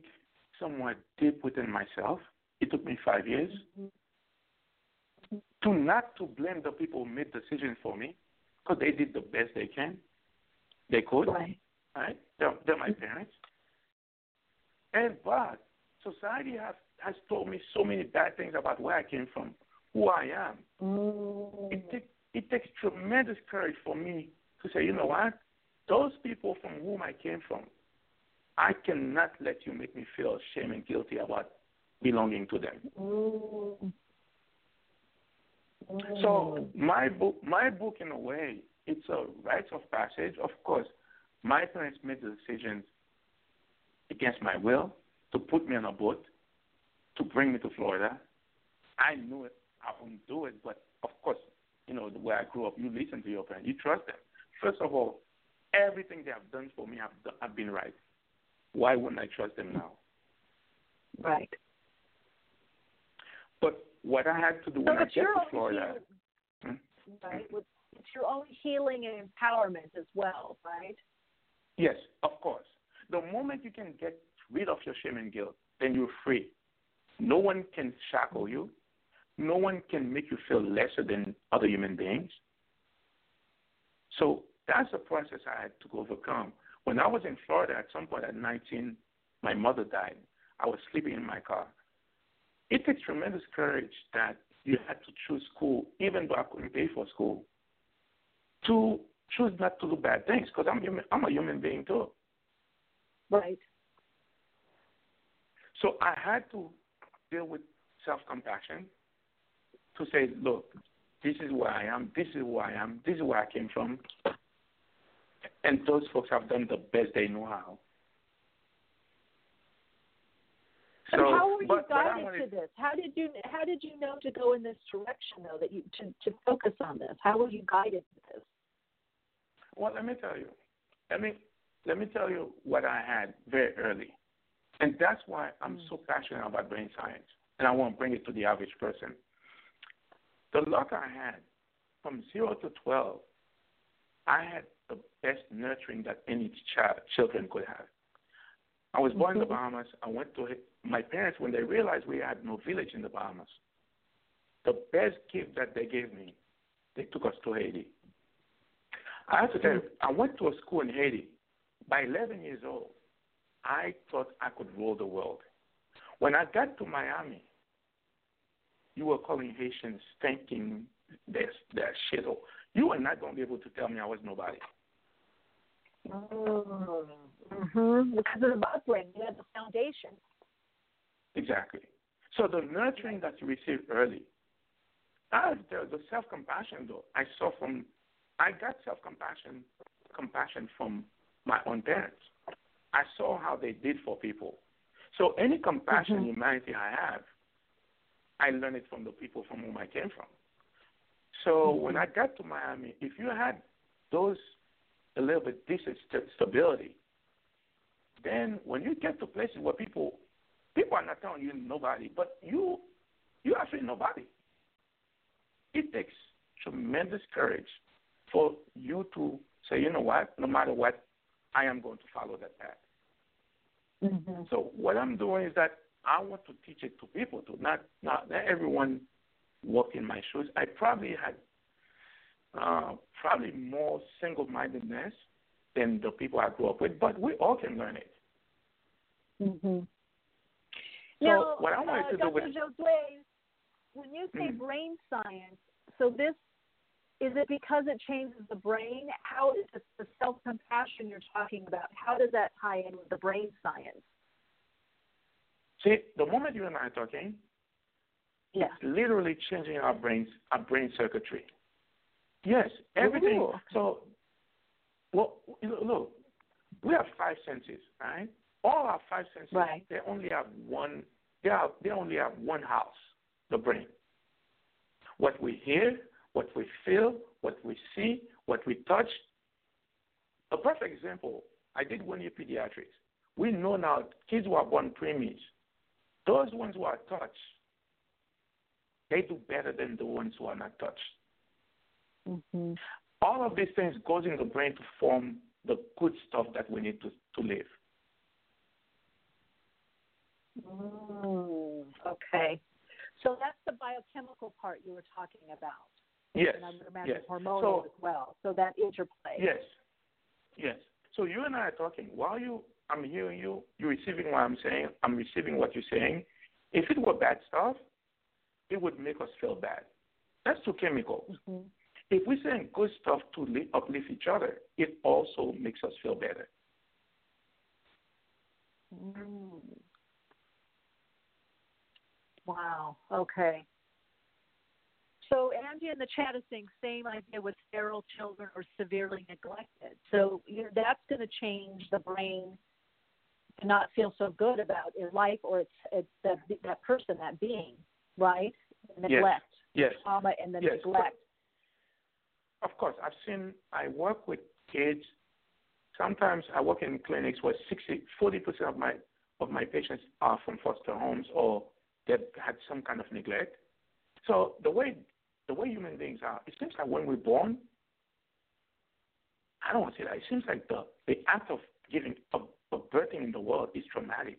somewhat deep within myself. It took me five years mm-hmm. to not to blame the people who made decisions for me because they did the best they can, they could. Right. Right. They're, they're my parents. And but society has has told me so many bad things about where I came from, who I am. Mm. It takes it takes tremendous courage for me to say, you know what, those people from whom I came from, I cannot let you make me feel shame and guilty about belonging to them. Mm. So my book, my book, in a way, it's a rites of passage. Of course, my parents made the decisions against my will to put me on a boat to bring me to Florida. I knew it. I wouldn't do it, but of course, you know the way I grew up. You listen to your parents. You trust them. First of all, everything they have done for me, have done, have been right why wouldn't I trust them now? Right. But what I had to do when I get to Florida. Hmm? Right. It's your own healing and empowerment as well, right? Yes, of course. The moment you can get rid of your shame and guilt, then you're free. No one can shackle you. No one can make you feel lesser than other human beings. So that's a process I had to overcome. When I was in Florida, at some point at 19, my mother died. I was sleeping in my car. It takes tremendous courage that you had to choose school, even though I couldn't pay for school, to choose not to do bad things because I'm human, I'm a human being too. Right. So I had to deal with self-compassion to say, look, this is where I am, this is who I am, this is where I came from, and those folks have done the best they know how. So, and how were you but, guided but to this? How did you how did you know to go in this direction though that you to to focus on this? How were you guided to this? Well, let me tell you. Let me let me tell you what I had very early, and that's why I'm mm. so passionate about brain science, and I want to bring it to the average person. The luck I had from zero to twelve, I had the best nurturing that any child children could have. I was born mm-hmm. in the mm-hmm. Bahamas. I went to my parents when they realized we had no village in the Bahamas. The best gift that they gave me, they took us to Haiti. I have to tell you, I went to a school in Haiti. By 11 years old, I thought I could rule the world. When I got to Miami, you were calling Haitians thinking their their shit. You are not going to be able to tell me I was nobody. Mm-hmm. Because of the upbringing, you had the foundation. Exactly. So the nurturing that you received early, uh, the, the self compassion though, I saw from, I got self compassion, compassion from my own parents. I saw how they did for people. So any compassion, mm-hmm. humanity I have, I learned it from the people from whom I came from. So mm-hmm. when I got to Miami, if you had those a little bit decent st- stability, then when you get to places where people people are not telling you nobody, but you you actually nobody. It takes tremendous courage for you to say, you know what, no matter what, I am going to follow that path. Mm-hmm. So what I'm doing is that I want to teach it to people to not not, not everyone walk in my shoes. I probably had uh, probably more single mindedness than the people I grew up with, but we all can learn it. Mm-hmm. So now, what I wanted uh, to Dr. do with Josué, when you say Mhm. brain science, so this is it because it changes the brain? How is it the self compassion you're talking about? How does that tie in with the brain science? See the moment you and I are talking, Yeah. it's literally changing our brains, our brain circuitry. Yes, everything. Ooh. So, well, look, we have five senses, right? All our five senses, Right. they only have one. They have, they only have one house, the brain. What we hear, what we feel, what we see, what we touch. A perfect example. I did one year pediatrics. We know now kids who are born preemies, those ones who are touched, they do better than the ones who are not touched. Mm-hmm. All of these things goes in the brain to form the good stuff that we need to, to live. Mm, okay. So that's the biochemical part you were talking about. Yes. And I would imagine yes. hormonal So- as well. So that interplay. Yes. Yes. So you and I are talking. While you, I'm hearing you. You're receiving what I'm saying. I'm receiving what you're saying. If it were bad stuff, it would make us feel bad. That's too chemical. Mm-hmm. If we're saying good stuff to li- uplift each other, it also makes us feel better. Mm. Wow. Okay. So Angie in the chat is saying same idea with sterile children or severely neglected. So you know, that's going to change the brain to not feel so good about in life, or it's it's that that person, that being, right? Neglect, Yes. trauma, and the Yes. neglect. Of course, I've seen. I work with kids. Sometimes I work in clinics where 60, 40 percent of my of my patients are from foster homes or they've had some kind of neglect. So the way the way human beings are, it seems like when we're born, I don't want to say that. It seems like the the act of giving of, of birthing in the world is traumatic,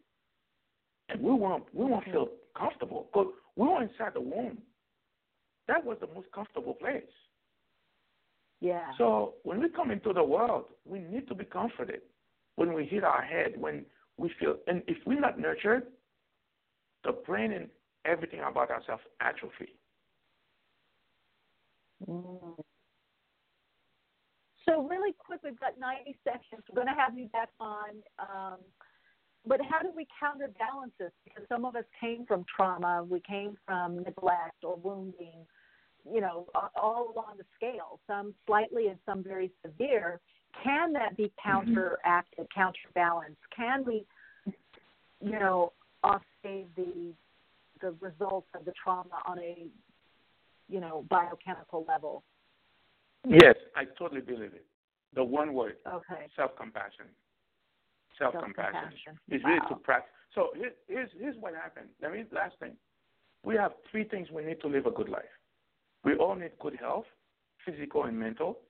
and we won't we won't feel comfortable because we were inside the womb. That was the most comfortable place. Yeah. So when we come into the world, we need to be comforted. When we hit our head, when we feel, and if we're not nurtured, the brain and everything about ourselves atrophy. Mm. So really quick, we've got 90 seconds. We're going to have you back on. Um, but how do we counterbalance this? Because some of us came from trauma, we came from neglect or wounding, you know, all along the scale. Some slightly and some very severe. Can that be counteracted, counterbalanced? Can we, you know, offset the the results of the trauma on a, you know, biochemical level? Yes, I totally believe it. The one word, Okay. self-compassion. Self-compassion. Self-compassion. It's really Wow. to practice. So here, here's here's what happened. Let me last thing. We have three things we need to live a good life. We all need good health, physical and mental.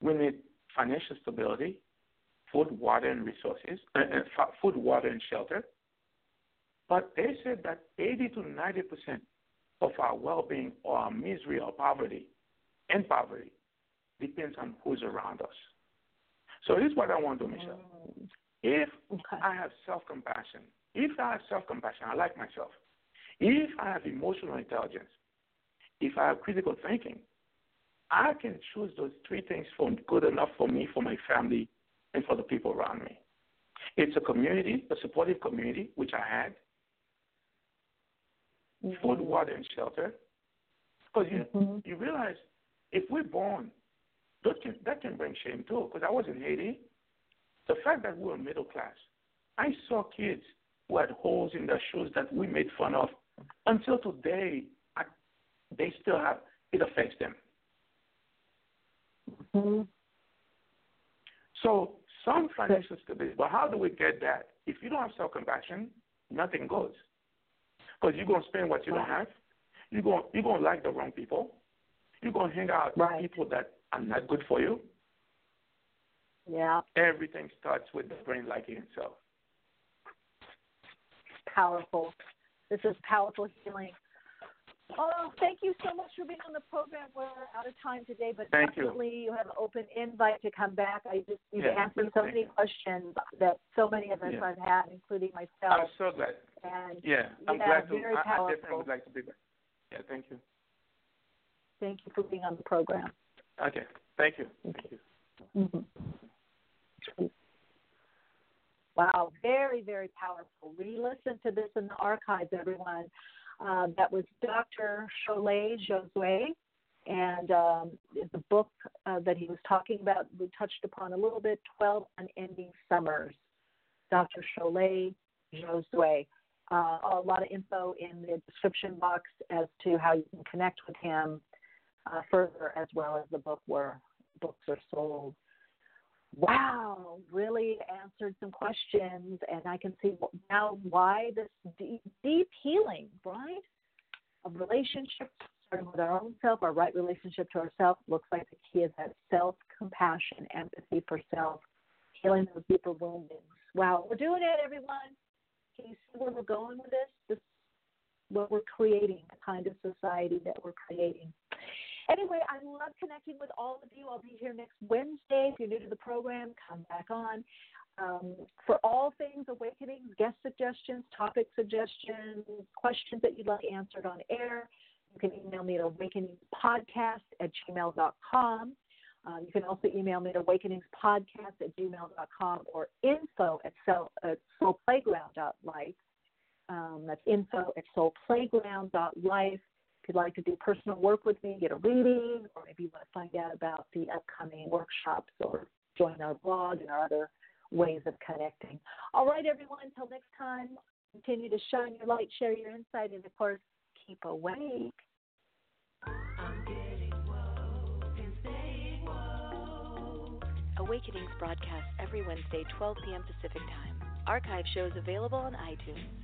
We need financial stability, food, water, and resources, uh, uh, food, water, and shelter. But they said that 80 to 90 percent of our well-being or our misery or poverty and poverty depends on who's around us. So here's what I want to do, Michele. If I have self-compassion, if I have self-compassion, I like myself. If I have emotional intelligence, if I have critical thinking, I can choose those three things for good enough for me, for my family, and for the people around me. It's a community, a supportive community, which I had. Mm-hmm. Food, water, and shelter. Because you mm-hmm. you realize if we're born, that can that can bring shame too. Because I was in Haiti, the fact that we were middle class, I saw kids who had holes in their shoes that we made fun of. Until today, I, they still have it affects them. Mm-hmm. So some financial stability, but how do we get that? If you don't have self compassion, nothing goes. Because you're gonna spend what you don't have. You're gonna you're gonna like the wrong people. You're gonna hang out right. with people that are not good for you. Yeah. Everything starts with the brain liking itself. Powerful. This is powerful healing. Oh, thank you so much for being on the program. We're out of time today, but thank definitely you. you. have an open invite to come back. I just you've yeah, answered so many you. questions that so many of us yeah. have had, including myself. I'm so glad. And yeah, I'm yeah, glad to. Very I, powerful. I definitely would like to be back. Yeah, thank you. Thank you for being on the program. Okay, thank you. Thank you. Mm-hmm. Wow, very, very powerful. Re listen to this in the archives, everyone. Um, that was Dr. Cholet Josué. And um, the book uh, that he was talking about, we touched upon a little bit 12 Unending Summers. Dr. Cholet Josué. Uh, a lot of info in the description box as to how you can connect with him uh, further, as well as the book where books are sold. Wow, really answered some questions, and I can see now why this deep, deep healing, right, of relationships, starting with our own self, our right relationship to ourselves, looks like the key is that self compassion, empathy for self, healing those deeper wounds. Wow, we're doing it, everyone. Can you see where we're going with this? This what we're creating, the kind of society that we're creating. Anyway, I love connecting with all of you. I'll be here next Wednesday. If you're new to the program, come back on. Um, for all things awakening, guest suggestions, topic suggestions, questions that you'd like answered on air, you can email me at awakeningspodcast at gmail.com. Um, you can also email me at awakeningspodcast at gmail.com or info at, soul, at soulplayground.life. Um, that's info at soulplayground.life. If you'd like to do personal work with me, get a reading, or maybe you want to find out about the upcoming workshops or join our blog and our other ways of connecting. All right, everyone, until next time, continue to shine your light, share your insight, and of course, keep awake. Awakenings broadcast every Wednesday, 12 p.m. Pacific Time. Archive shows available on iTunes.